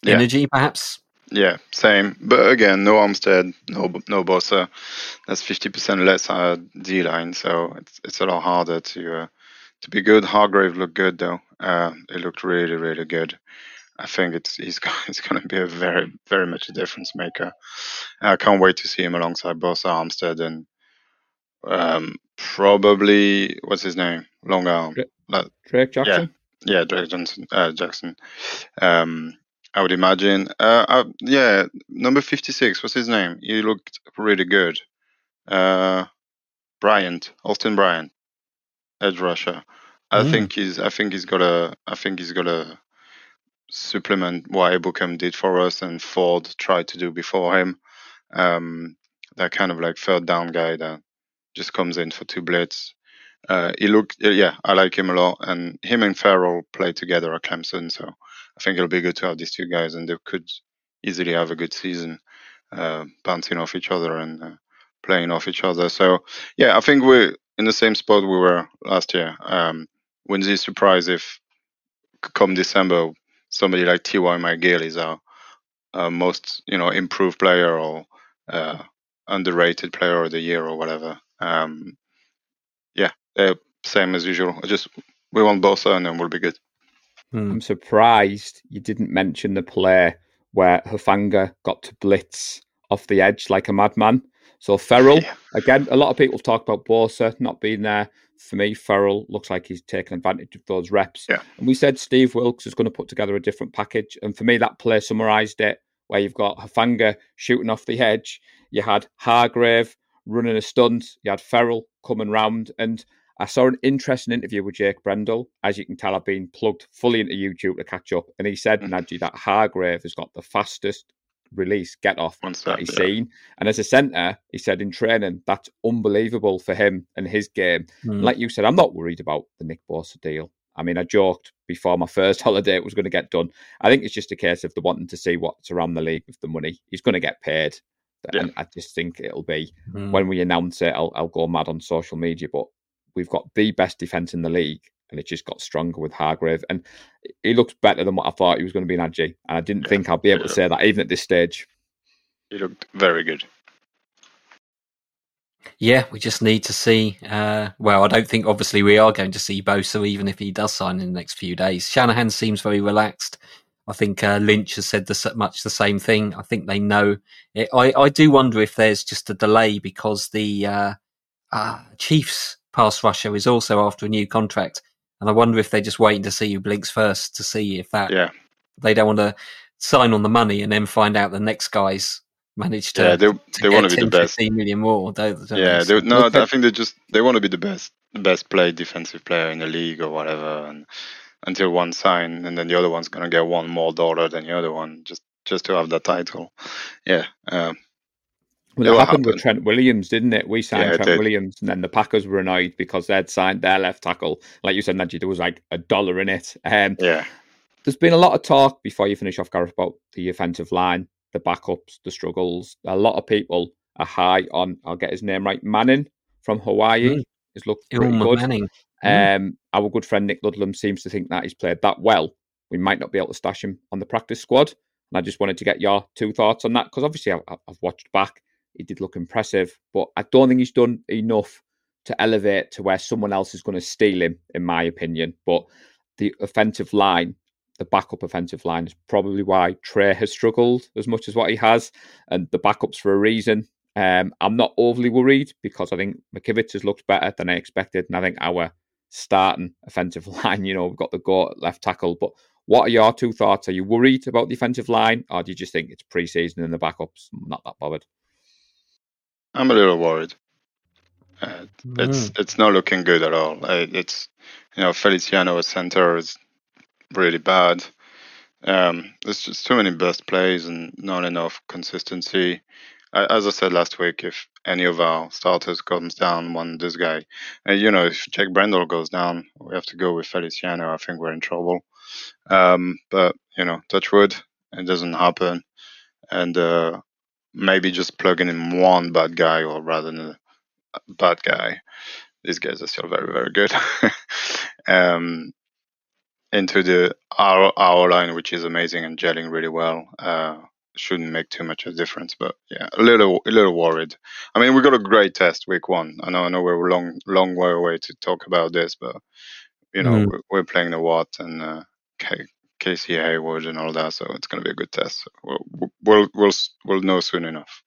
[SPEAKER 2] yeah. energy, perhaps.
[SPEAKER 3] Yeah, same. But again, no Armstead, no no Bosa. That's fifty percent less uh, D line, so it's it's a lot harder to uh, to be good. Hargrave looked good though. Uh, it looked really really good. I think it's he's he's going to be a very very much a difference maker. I can't wait to see him alongside Bosa, Armstead, and um, probably what's his name, long arm,
[SPEAKER 4] Drake Jackson.
[SPEAKER 3] Yeah, yeah, Drake Johnson, uh, Jackson. Um, I would imagine. Uh, uh, yeah, number fifty-six. What's his name? He looked really good. Uh, Bryant, Austin Bryant, edge rusher. I mm. think he's. I think he's got a. I think he's got a supplement what Ebukam did for us and Ford tried to do before him. Um, that kind of like third down guy that just comes in for two blitz. Uh, he looked, yeah, I like him a lot, and him and Ferrell play together at Clemson, so I think it'll be good to have these two guys, and they could easily have a good season, uh, bouncing off each other and uh, playing off each other. So yeah, I think we're in the same spot we were last year. Um, wouldn't be surprised if come December somebody like T.Y. McGill is our, our, most you know improved player or uh, underrated player of the year or whatever. Um, yeah, uh, same as usual. Just we want both and then we'll be good.
[SPEAKER 4] Hmm. I'm surprised you didn't mention the play where Hufanga got to blitz off the edge like a madman. So Ferrell, yeah. again, a lot of people talk about Bosa not being there for me, Ferrell looks like he's taken advantage of those reps.
[SPEAKER 3] Yeah.
[SPEAKER 4] And we said Steve Wilks is going to put together a different package. And for me, that play summarised it, where you've got Hufanga shooting off the edge, you had Hargrave running a stunt, you had Ferrell coming round. And I saw an interesting interview with Jake Brendel. As you can tell, I've been plugged fully into YouTube to catch up. And he said, mm-hmm. Nadji, that Hargrave has got the fastest release, get off that he's yeah. seen. And as a centre, he said in training, that's unbelievable for him and his game. Mm. Like you said, I'm not worried about the Nick Bosa deal. I mean, I joked before my first holiday it was going to get done. I think it's just a case of the wanting to see what's around the league with the money. He's going to get paid. Yeah. And I just think it'll be mm. when we announce it, I'll, I'll go mad on social media. But we've got the best defense in the league and it just got stronger with Hargrave. And he looks better than what I thought he was going to be in Adji. And I didn't yeah, think I'd be able yeah. to say that even at this stage.
[SPEAKER 3] He looked very good.
[SPEAKER 2] Yeah, we just need to see. Uh, well, I don't think obviously we are going to see Bosa, even if he does sign in the next few days. Shanahan seems very relaxed. I think uh, Lynch has said the, much the same thing. I think they know. It. I, I do wonder if there's just a delay because the uh, uh Chiefs pass rusher is also after a new contract. And I wonder if they're just waiting to see who blinks first to see if that.
[SPEAKER 3] Yeah.
[SPEAKER 2] They don't want to sign on the money and then find out the next guy's managed to.
[SPEAKER 3] Yeah, they, they want to be the best.
[SPEAKER 2] 15 million more. Don't,
[SPEAKER 3] don't yeah, they, no, I think they just they want to be the best, the best played defensive player in the league or whatever, and until one sign, and then the other one's gonna get one more dollar than the other one, just just to have that title. Yeah. Um,
[SPEAKER 4] well, it, it happened happen. with Trent Williams, didn't it? We signed yeah, Trent Williams, and then the Packers were annoyed because they'd signed their left tackle. Like you said, Najee, there was like a dollar in it. Um,
[SPEAKER 3] yeah.
[SPEAKER 4] There's been a lot of talk before you finish off, Gareth, about the offensive line, the backups, the struggles. A lot of people are high on, I'll get his name right, Manning from Hawaii. Mm. He's looked pretty good. Manning. Mm. Um, our good friend Nick Ludlam seems to think that he's played that well. We might not be able to stash him on the practice squad. And I just wanted to get your two thoughts on that because obviously I've, I've watched back he did look impressive, but I don't think he's done enough to elevate to where someone else is going to steal him, in my opinion. But the offensive line, the backup offensive line, is probably why Trey has struggled as much as what he has, and the backups for a reason. Um, I'm not overly worried because I think McKivitz has looked better than I expected, and I think our starting offensive line, you know, we've got the go left tackle. But what are your two thoughts? Are you worried about the offensive line, or do you just think it's pre-season and the backups? I'm not that bothered.
[SPEAKER 3] I'm a little worried. Uh, mm. It's it's not looking good at all. Uh, it's you know Feliciano at center is really bad. Um, there's just too many best plays and not enough consistency. As I said last week, if any of our starters comes down, one this guy, and you know, if Jake Brendel goes down, we have to go with Feliciano. I think we're in trouble. Um, but you know, touch wood, it doesn't happen, and uh, maybe just plugging in one bad guy or rather than a bad guy. These guys are still very, very good. um, into the our our line, which is amazing and gelling really well. Uh, shouldn't make too much of a difference, but yeah, a little a little worried. I mean, we got a great test week one. I know I know we're a long long way away to talk about this, but you know mm. we're, we're, playing the Watt and uh, Casey Hayward and all that, so it's going to be a good test. We'll, we'll we'll we'll know soon enough.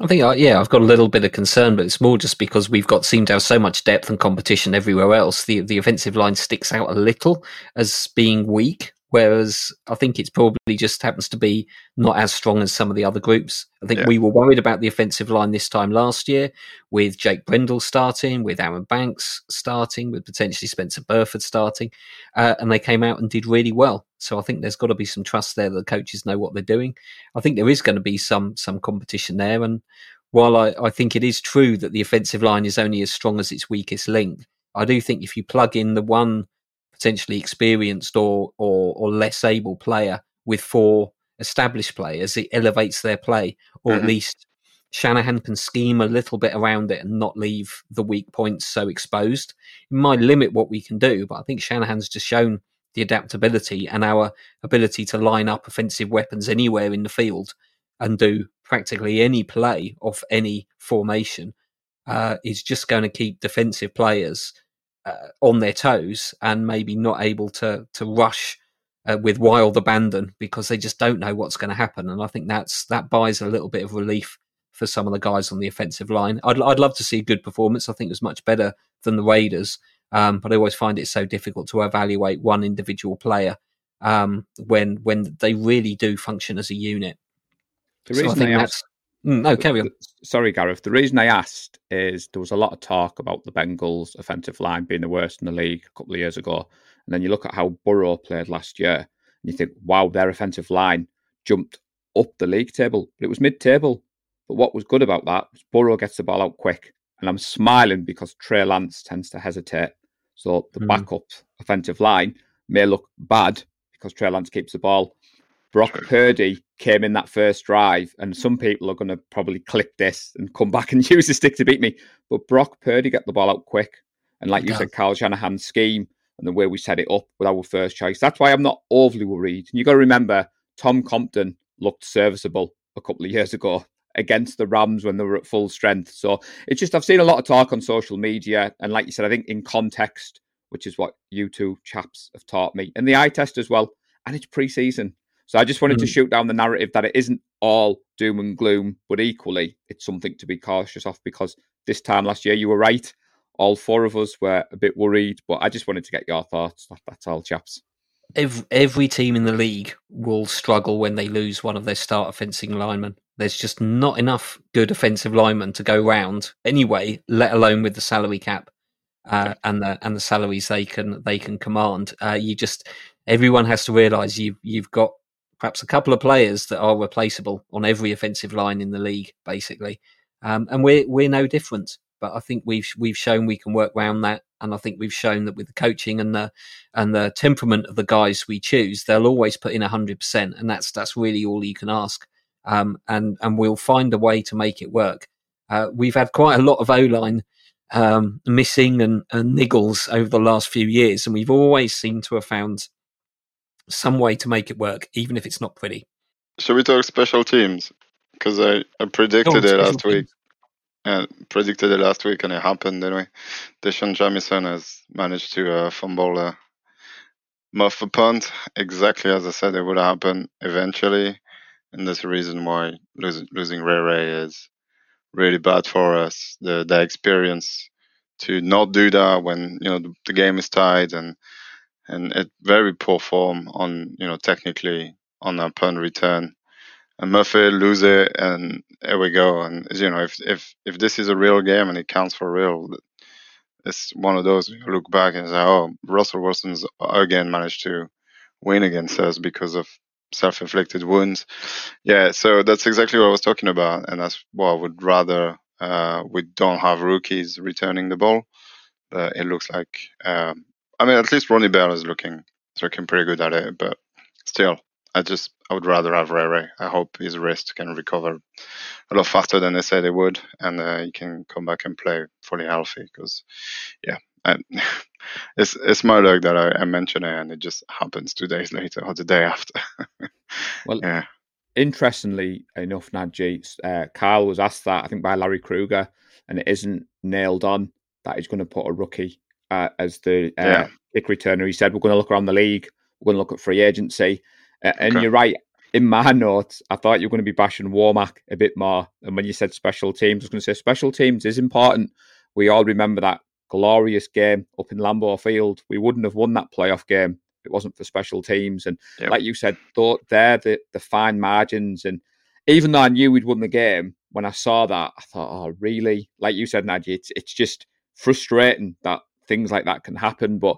[SPEAKER 2] I think, uh, yeah, I've got a little bit of concern, but it's more just because we've got seem to have so much depth and competition everywhere else. The the offensive line sticks out a little as being weak. Whereas I think it's probably just happens to be not as strong as some of the other groups. I think yeah. we were worried about the offensive line this time last year with Jake Brendel starting, with Aaron Banks starting, with potentially Spencer Burford starting, uh, and they came out and did really well. So I think there's got to be some trust there that the coaches know what they're doing. I think there is going to be some some competition there, and while I, I think it is true that the offensive line is only as strong as its weakest link, I do think if you plug in the one potentially experienced or, or, or less able player with four established players, it elevates their play, or mm-hmm. at least Shanahan can scheme a little bit around it and not leave the weak points so exposed. It might limit what we can do, but I think Shanahan's just shown the adaptability and our ability to line up offensive weapons anywhere in the field and do practically any play off any formation uh, is just going to keep defensive players uh, on their toes and maybe not able to to rush uh, with wild abandon because they just don't know what's going to happen. And I think that's that buys a little bit of relief for some of the guys on the offensive line. I'd I'd love to see a good performance. I think it was much better than the Raiders, um, but I always find it so difficult to evaluate one individual player um, when when they really do function as a unit.
[SPEAKER 4] The reason so I think that's
[SPEAKER 2] Mm, no, carry on.
[SPEAKER 4] Sorry, Gareth. The reason I asked is there was a lot of talk about the Bengals' offensive line being the worst in the league a couple of years ago. And then you look at how Burrow played last year, and you think, wow, their offensive line jumped up the league table. But it was mid table. But what was good about that was Burrow gets the ball out quick. And I'm smiling because Trey Lance tends to hesitate. So the mm. backup offensive line may look bad because Trey Lance keeps the ball. Brock Purdy came in that first drive, and some people are going to probably click this and come back and use the stick to beat me. But Brock Purdy got the ball out quick, and like you yeah. said, Kyle Shanahan's scheme and the way we set it up with our first choice. That's why I'm not overly worried. And you got to remember, Tom Compton looked serviceable a couple of years ago against the Rams when they were at full strength. So it's just I've seen a lot of talk on social media, and like you said, I think in context, which is what you two chaps have taught me, and the eye test as well. And it's pre-season. So I just wanted mm. to shoot down the narrative that it isn't all doom and gloom, but equally it's something to be cautious of because this time last year you were right. All four of us were a bit worried, but I just wanted to get your thoughts. That's all, chaps.
[SPEAKER 2] Every, every team in the league will struggle when they lose one of their start fencing linemen. There's just not enough good offensive linemen to go round anyway, let alone with the salary cap uh, and the and the salaries they can they can command. Uh, you just everyone has to realise you you've got perhaps a couple of players that are replaceable on every offensive line in the league, basically. Um, and we're we're no different. But I think we've we've shown we can work around that, and I think we've shown that with the coaching and the and the temperament of the guys we choose, they'll always put in hundred percent, and that's that's really all you can ask. Um, and and we'll find a way to make it work. Uh, we've had quite a lot of O line um, missing and, and niggles over the last few years, and we've always seemed to have found some way to make it work, even if it's not pretty.
[SPEAKER 3] Should we talk special teams? Because I, I predicted oh, it last teams. week. Yeah, predicted it last week, and it happened anyway. D'Shawn Jamison has managed to uh, fumble a muff a punt, exactly as I said it would happen eventually. And that's the reason why losing, losing Ray Ray is really bad for us. The the experience to not do that when you know the, the game is tied and and at very poor form on you know technically on a punt return. And Murphy lose it, and there we go. And you know, if if if this is a real game and it counts for real, it's one of those you look back and say, oh, Russell Wilson's again managed to win against us because of self-inflicted wounds. Yeah, so that's exactly what I was talking about, and that's what I would rather. Uh, we don't have rookies returning the ball, but it looks like. Um, I mean, at least Ronnie Bell is looking is looking pretty good at it, but still, I just I would rather have Ray Ray. I hope his wrist can recover a lot faster than they said it would, and uh, he can come back and play fully healthy. Because, yeah, and it's it's my luck that I, I mention it, and it just happens two days later or the day after.
[SPEAKER 4] well, yeah. Interestingly enough, Nadji, uh, Carl was asked that I think by Larry Krueger, and it isn't nailed on that he's going to put a rookie uh, as the uh, yeah. kick returner. He said we're going to look around the league, we're going to look at free agency, uh, and okay. you're right. In my notes, I thought you were going to be bashing Womack a bit more. And when you said special teams, I was going to say special teams is important. We all remember that glorious game up in Lambeau Field. We wouldn't have won that playoff game if it wasn't for special teams. And yep. like you said, they're the, the fine margins. And even though I knew we'd won the game, when I saw that, I thought, oh, really? Like you said, Nadji, it's, it's just frustrating that things like that can happen. But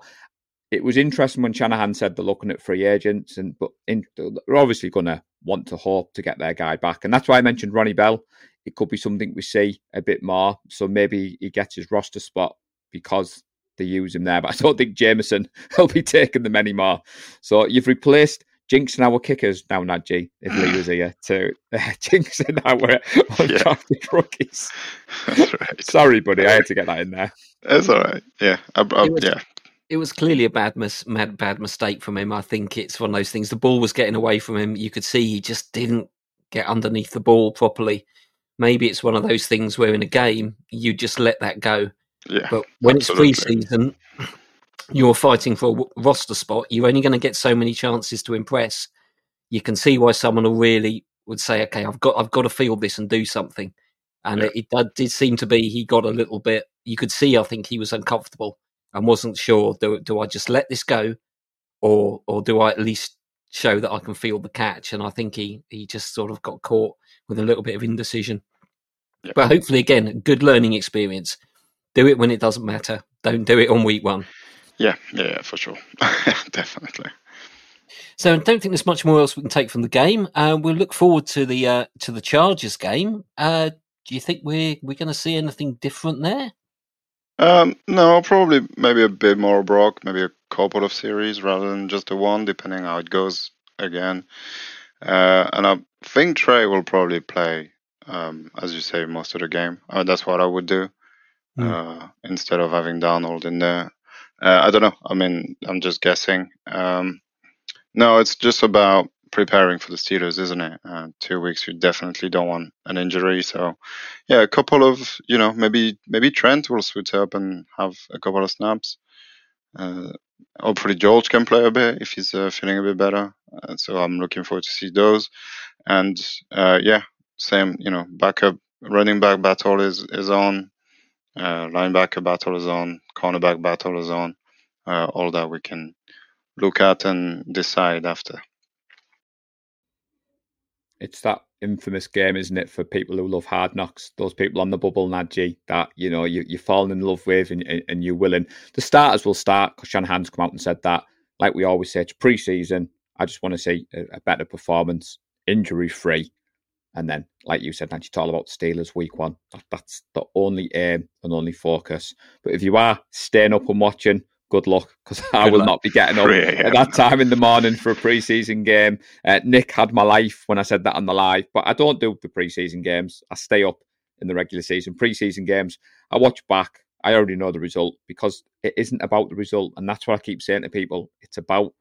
[SPEAKER 4] it was interesting when Shanahan said they're looking at free agents, and but in, they're obviously going to want to hope to get their guy back, and that's why I mentioned Ronnie Bell. It could be something we see a bit more, so maybe he gets his roster spot because they use him there. But I don't think Jamison will be taking them anymore. So you've replaced Jinx and our kickers now, Nadji, if Lee was here, to uh, Jinx and our undrafted yeah. rookies. Right. Sorry, buddy, I had to get that in there.
[SPEAKER 3] That's all right. Yeah, I, I,
[SPEAKER 2] was,
[SPEAKER 3] yeah
[SPEAKER 2] it was clearly a bad mis- bad mistake from him. I think it's one of those things. The ball was getting away from him. You could see he just didn't get underneath the ball properly. Maybe it's one of those things where in a game you just let that go.
[SPEAKER 3] Yeah,
[SPEAKER 2] but when absolutely. it's preseason, you're fighting for a roster spot. You're only going to get so many chances to impress. You can see why someone will really would say, "Okay, I've got I've got to feel this and do something." And yeah. it, it did seem to be he got a little bit. You could see, I think he was uncomfortable and wasn't sure do, do I just let this go or or do I at least show that I can feel the catch and I think he he just sort of got caught with a little bit of indecision yeah. but hopefully again good learning experience do it when it doesn't matter don't do it on week 1
[SPEAKER 3] yeah yeah, for sure definitely
[SPEAKER 2] so I don't think there's much more else we can take from the game. Uh, we'll look forward to the uh, to the Chargers game. Uh, do you think we're we're going to see anything different there?
[SPEAKER 3] Um, no, probably maybe a bit more Brock, maybe a couple of series rather than just the one, depending how it goes again. Uh, and I think Trey will probably play, um, as you say, most of the game. Uh, that's what I would do mm. instead of having Darnold in there. Uh, I don't know. I mean, I'm just guessing. Um, no, it's just about preparing for the Steelers, isn't it? Uh, two weeks, you definitely don't want an injury. So, yeah, a couple of you know maybe maybe Trent will switch up and have a couple of snaps. Uh, hopefully, George can play a bit if he's uh, feeling a bit better. Uh, so I'm looking forward to see those. And uh, yeah, same you know backup running back battle is is on. Uh, linebacker battle is on. Cornerback battle is on. all that we can look at and decide after.
[SPEAKER 4] It's that infamous game, isn't it, for people who love hard knocks? Those people on the bubble, Nadji, that you know you, you're falling in love with and, and you're willing. The starters will start because Shanahan's come out and said that. Like we always say, it's pre-season. I just want to see a, a better performance, injury free, and then, like you said, Nadji, it's all about Steelers week one. That, that's the only aim and only focus. But if you are staying up and watching, good luck because I will luck. not be getting up at that time in the morning for a preseason game. Uh, Nick had my life when I said that on the live, but I don't do the preseason games. I stay up in the regular season. Preseason games, I watch back. I already know the result because it isn't about the result, and that's what I keep saying to people. It's about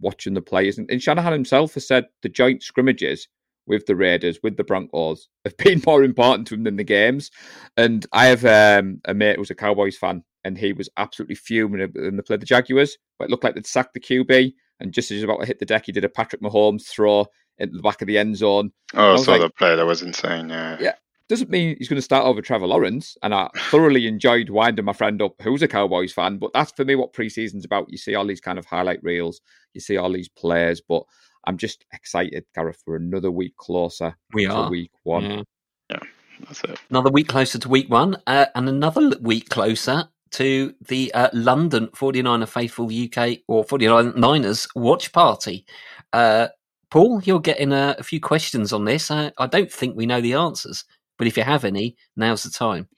[SPEAKER 4] watching the players. And, and Shanahan himself has said the joint scrimmages with the Raiders, with the Broncos, have been more important to him than the games. And I have um, a mate who's a Cowboys fan, and he was absolutely fuming when they played the Jaguars. But it looked like they'd sacked the QB, and just as he was about to hit the deck, he did a Patrick Mahomes throw into the back of the end zone.
[SPEAKER 3] Oh, I saw like, the play. That was insane. Yeah.
[SPEAKER 4] Yeah. Doesn't mean he's going to start over Trevor Lawrence, and I thoroughly enjoyed winding my friend up, who's a Cowboys fan. But that's for me what preseason's about. You see all these kind of highlight reels, you see all these players, but I'm just excited, Gareth, for another week closer.
[SPEAKER 2] We are
[SPEAKER 4] week one.
[SPEAKER 3] Yeah. yeah. that's it.
[SPEAKER 2] Another week closer to week one, uh, and another week closer to the uh, London 49er Faithful UK or 49ers watch party. Uh, Paul, you're getting a, a, few questions on this. I, I don't think we know the answers, but if you have any, now's the time.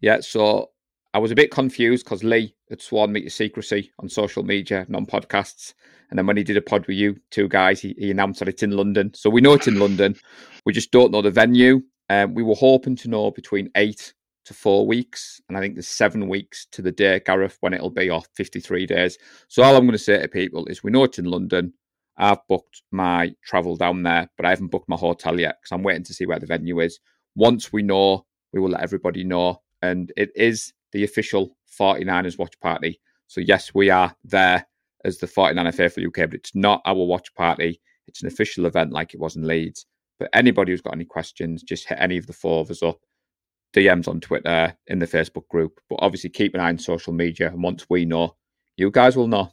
[SPEAKER 4] Yeah, so I was a bit confused because Lee had sworn me to secrecy on social media, non podcasts. And then when he did a pod with you two guys, he, he, announced that it's in London. So we know it's in London. We just don't know the venue. Um, we were hoping to know between eight to four weeks. And I think there's seven weeks to the day, Gareth, when it'll be off 53 days. So all I'm going to say to people is we know it's in London. I've booked my travel down there, but I haven't booked my hotel yet because I'm waiting to see where the venue is. Once we know, we will let everybody know. And it is the official 49ers watch party. So, yes, we are there as the 49er Faithful UK, but it's not our watch party. It's an official event like it was in Leeds. But anybody who's got any questions, just hit any of the four of us up. DMs on Twitter, in the Facebook group. But obviously, keep an eye on social media. And once we know, you guys will know.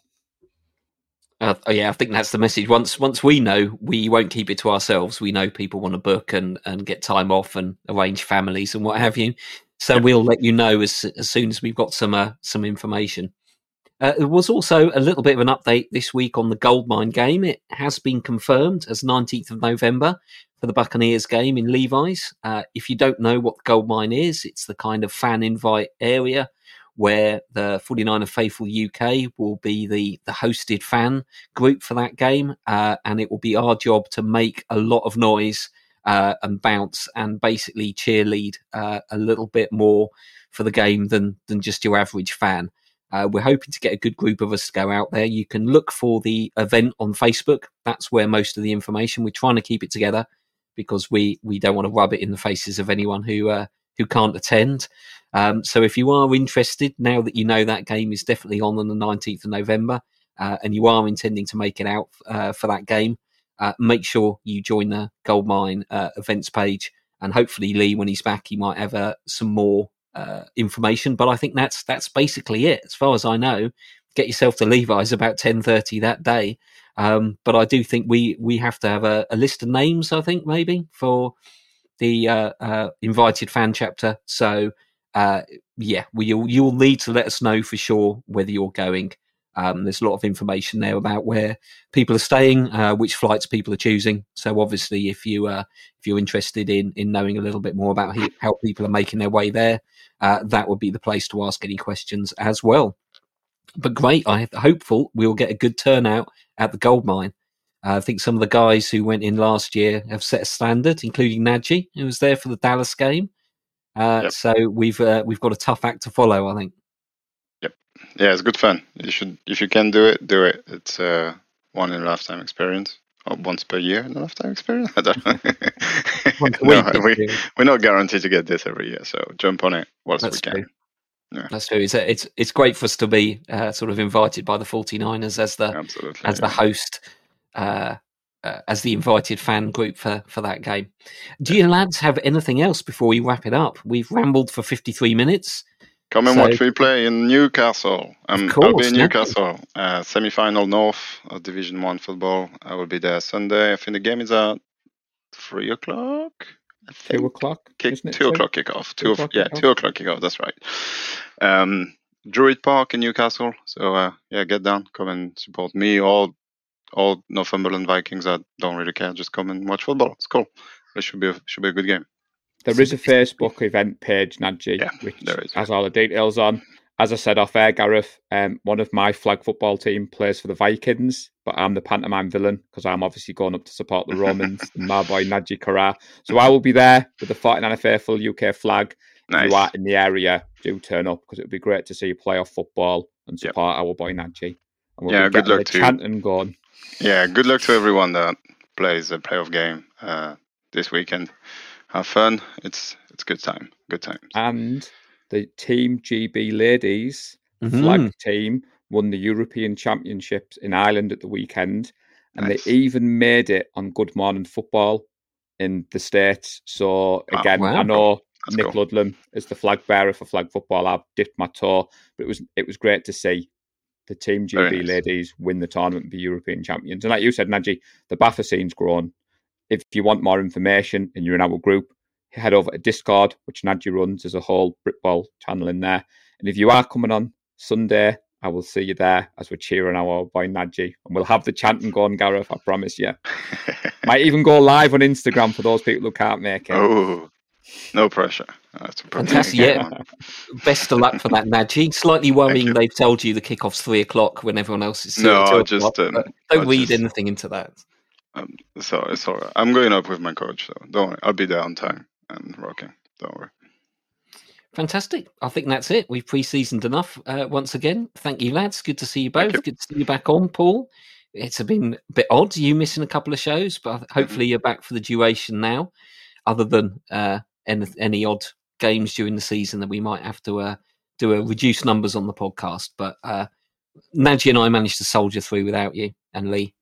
[SPEAKER 2] Uh, yeah, I think that's the message. Once once we know, we won't keep it to ourselves. We know people want to book and, and get time off and arrange families and what have you. So we'll let you know as as soon as we've got some uh, some information. Uh, there was also a little bit of an update this week on the Goldmine game. It has been confirmed as 19th of November for the Buccaneers game in Levi's. Uh, if you don't know what the Goldmine is, it's the kind of fan invite area where the 49er Faithful UK will be the, the hosted fan group for that game. Uh, and it will be our job to make a lot of noise uh, and bounce and basically cheerlead uh, a little bit more for the game than, than just your average fan. Uh, we're hoping to get a good group of us to go out there. You can look for the event on Facebook. That's where most of the information. We're trying to keep it together because we we don't want to rub it in the faces of anyone who uh, who can't attend. Um, so if you are interested, now that you know that game is definitely on on the 19th of November, uh, and you are intending to make it out uh, for that game, uh, make sure you join the Goldmine uh, events page. And hopefully, Lee, when he's back, he might have uh, some more uh, information. But I think that's that's basically it, as far as I know. Get yourself to Levi's about ten thirty that day. Um, but I do think we we have to have a, a list of names. I think maybe for the invited fan chapter. So uh, yeah, well, you'll you'll need to let us know for sure whether you're going. Um, there's a lot of information there about where people are staying, uh, which flights people are choosing. So obviously, if you uh, if you're interested in in knowing a little bit more about how people are making their way there, uh, that would be the place to ask any questions as well. But great, I'm hopeful we'll get a good turnout at the Goldmine. Uh, I think some of the guys who went in last year have set a standard, including Nadji, who was there for the Dallas game. Uh, yep. So we've uh, we've got a tough act to follow, I think.
[SPEAKER 3] Yep. Yeah, it's good fun. You should, if you can do it, do it. It's a one in a lifetime experience. Or once per year in a lifetime experience. I don't know. no, we, we're not guaranteed to get this every year, so jump on it whilst That's we can. True.
[SPEAKER 2] Yeah. That's true. It's, it's it's great for us to be uh, sort of invited by the 49ers as the Absolutely, as yeah. the host uh, uh, as the invited fan group for, for that game. Do you lads have anything else before we wrap it up? We've rambled for 53 minutes.
[SPEAKER 3] Come and so, watch me play in Newcastle. Um, course, I'll be in Newcastle, uh, semi-final North of Division One football. I will be there Sunday. I think the game is at three o'clock.
[SPEAKER 4] Two o'clock.
[SPEAKER 3] Kick, two o'clock kickoff. Two, two o'clock yeah, kickoff. two o'clock kickoff. That's right. Um, Druid Park in Newcastle. So uh, yeah, get down, come and support me or all Northumberland Vikings that don't really care, just come and watch football. It's cool. It should be a, should be a good game.
[SPEAKER 4] There is a Facebook event page, Nadji, yeah, which there is. has all the details on. As I said off air, Gareth, um, one of my flag football team plays for the Vikings, but I'm the pantomime villain because I'm obviously going up to support the Romans and my boy Nadji Kara. So I will be there with the 49 Faithful UK flag. Nice. If you are in the area, do turn up because it would be great to see you play off football and support yep. our boy Nadji.
[SPEAKER 3] We'll yeah, good luck to
[SPEAKER 4] chanting going.
[SPEAKER 3] Yeah, good luck to everyone that plays a playoff game uh, this weekend. Have fun. It's it's good time. Good time.
[SPEAKER 4] And the Team GB ladies mm-hmm. flag team won the European Championships in Ireland at the weekend, and nice. they even made it on Good Morning Football in the states. So again, oh, wow. I know That's Nick cool. Ludlam is the flag bearer for flag football. I've dipped my toe, but it was it was great to see the Team GB nice. ladies win the tournament be European champions. And like you said, Nadji, the BAFA scene's grown. If you want more information and you're in our group, head over to Discord, which Nadji runs. There's a whole Britball channel in there. And if you are coming on Sunday, I will see you there as we're cheering our boy Nadji. And we'll have the chanting going, Gareth, I promise you. Might even go live on Instagram for those people who can't make it.
[SPEAKER 3] Oh, no pressure.
[SPEAKER 2] That's Fantastic. Yeah. Best of luck for that, Nadji. Slightly worrying they've told you the kickoff's three o'clock when everyone else is.
[SPEAKER 3] No, I just um,
[SPEAKER 2] don't read just, anything into that.
[SPEAKER 3] Um, so it's all right. I'm going up with my coach, so don't worry. I'll be there on time and rocking. Don't worry.
[SPEAKER 2] Fantastic. I think that's it. We've pre-seasoned enough uh, once again. Thank you, lads. Good to see you both. You. Good to see you back on, Paul. It's been a bit odd you missing a couple of shows, but mm-hmm. hopefully you're back for the duration now. Other than uh, any, any, odd games during the season that we might have to uh, do a reduced numbers on the podcast, but uh, Nadji and I managed to soldier through without you and Lee.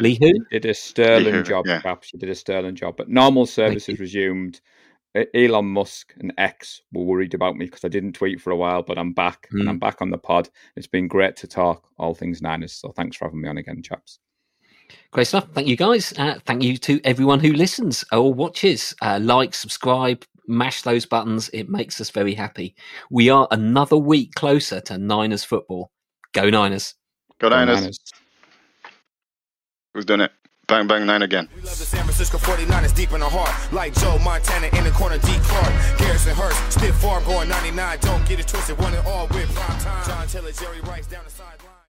[SPEAKER 2] Lee who
[SPEAKER 4] did a sterling job, yeah. perhaps you did a sterling job. But normal services resumed. Elon Musk and X were worried about me because I didn't tweet for a while, but I'm back mm. and I'm hmm. back on the pod. It's been great to talk all things Niners. So thanks for having me on again, chaps.
[SPEAKER 2] Great stuff. Thank you, guys. Uh, thank you to everyone who listens or watches. Uh, like, subscribe, mash those buttons. It makes us very happy. We are another week closer to Niners football. Go Niners.
[SPEAKER 3] Go Niners. Go Niners. Who's doing it? Bang Bang 9 again. We love the San Francisco 49ers deep in the heart. Like Joe Montana in the corner, D. Clark. Garrison Hearst, stiff farm going 99. Don't get it twisted, one and all with prime time. John Taylor, Jerry Rice down the sideline.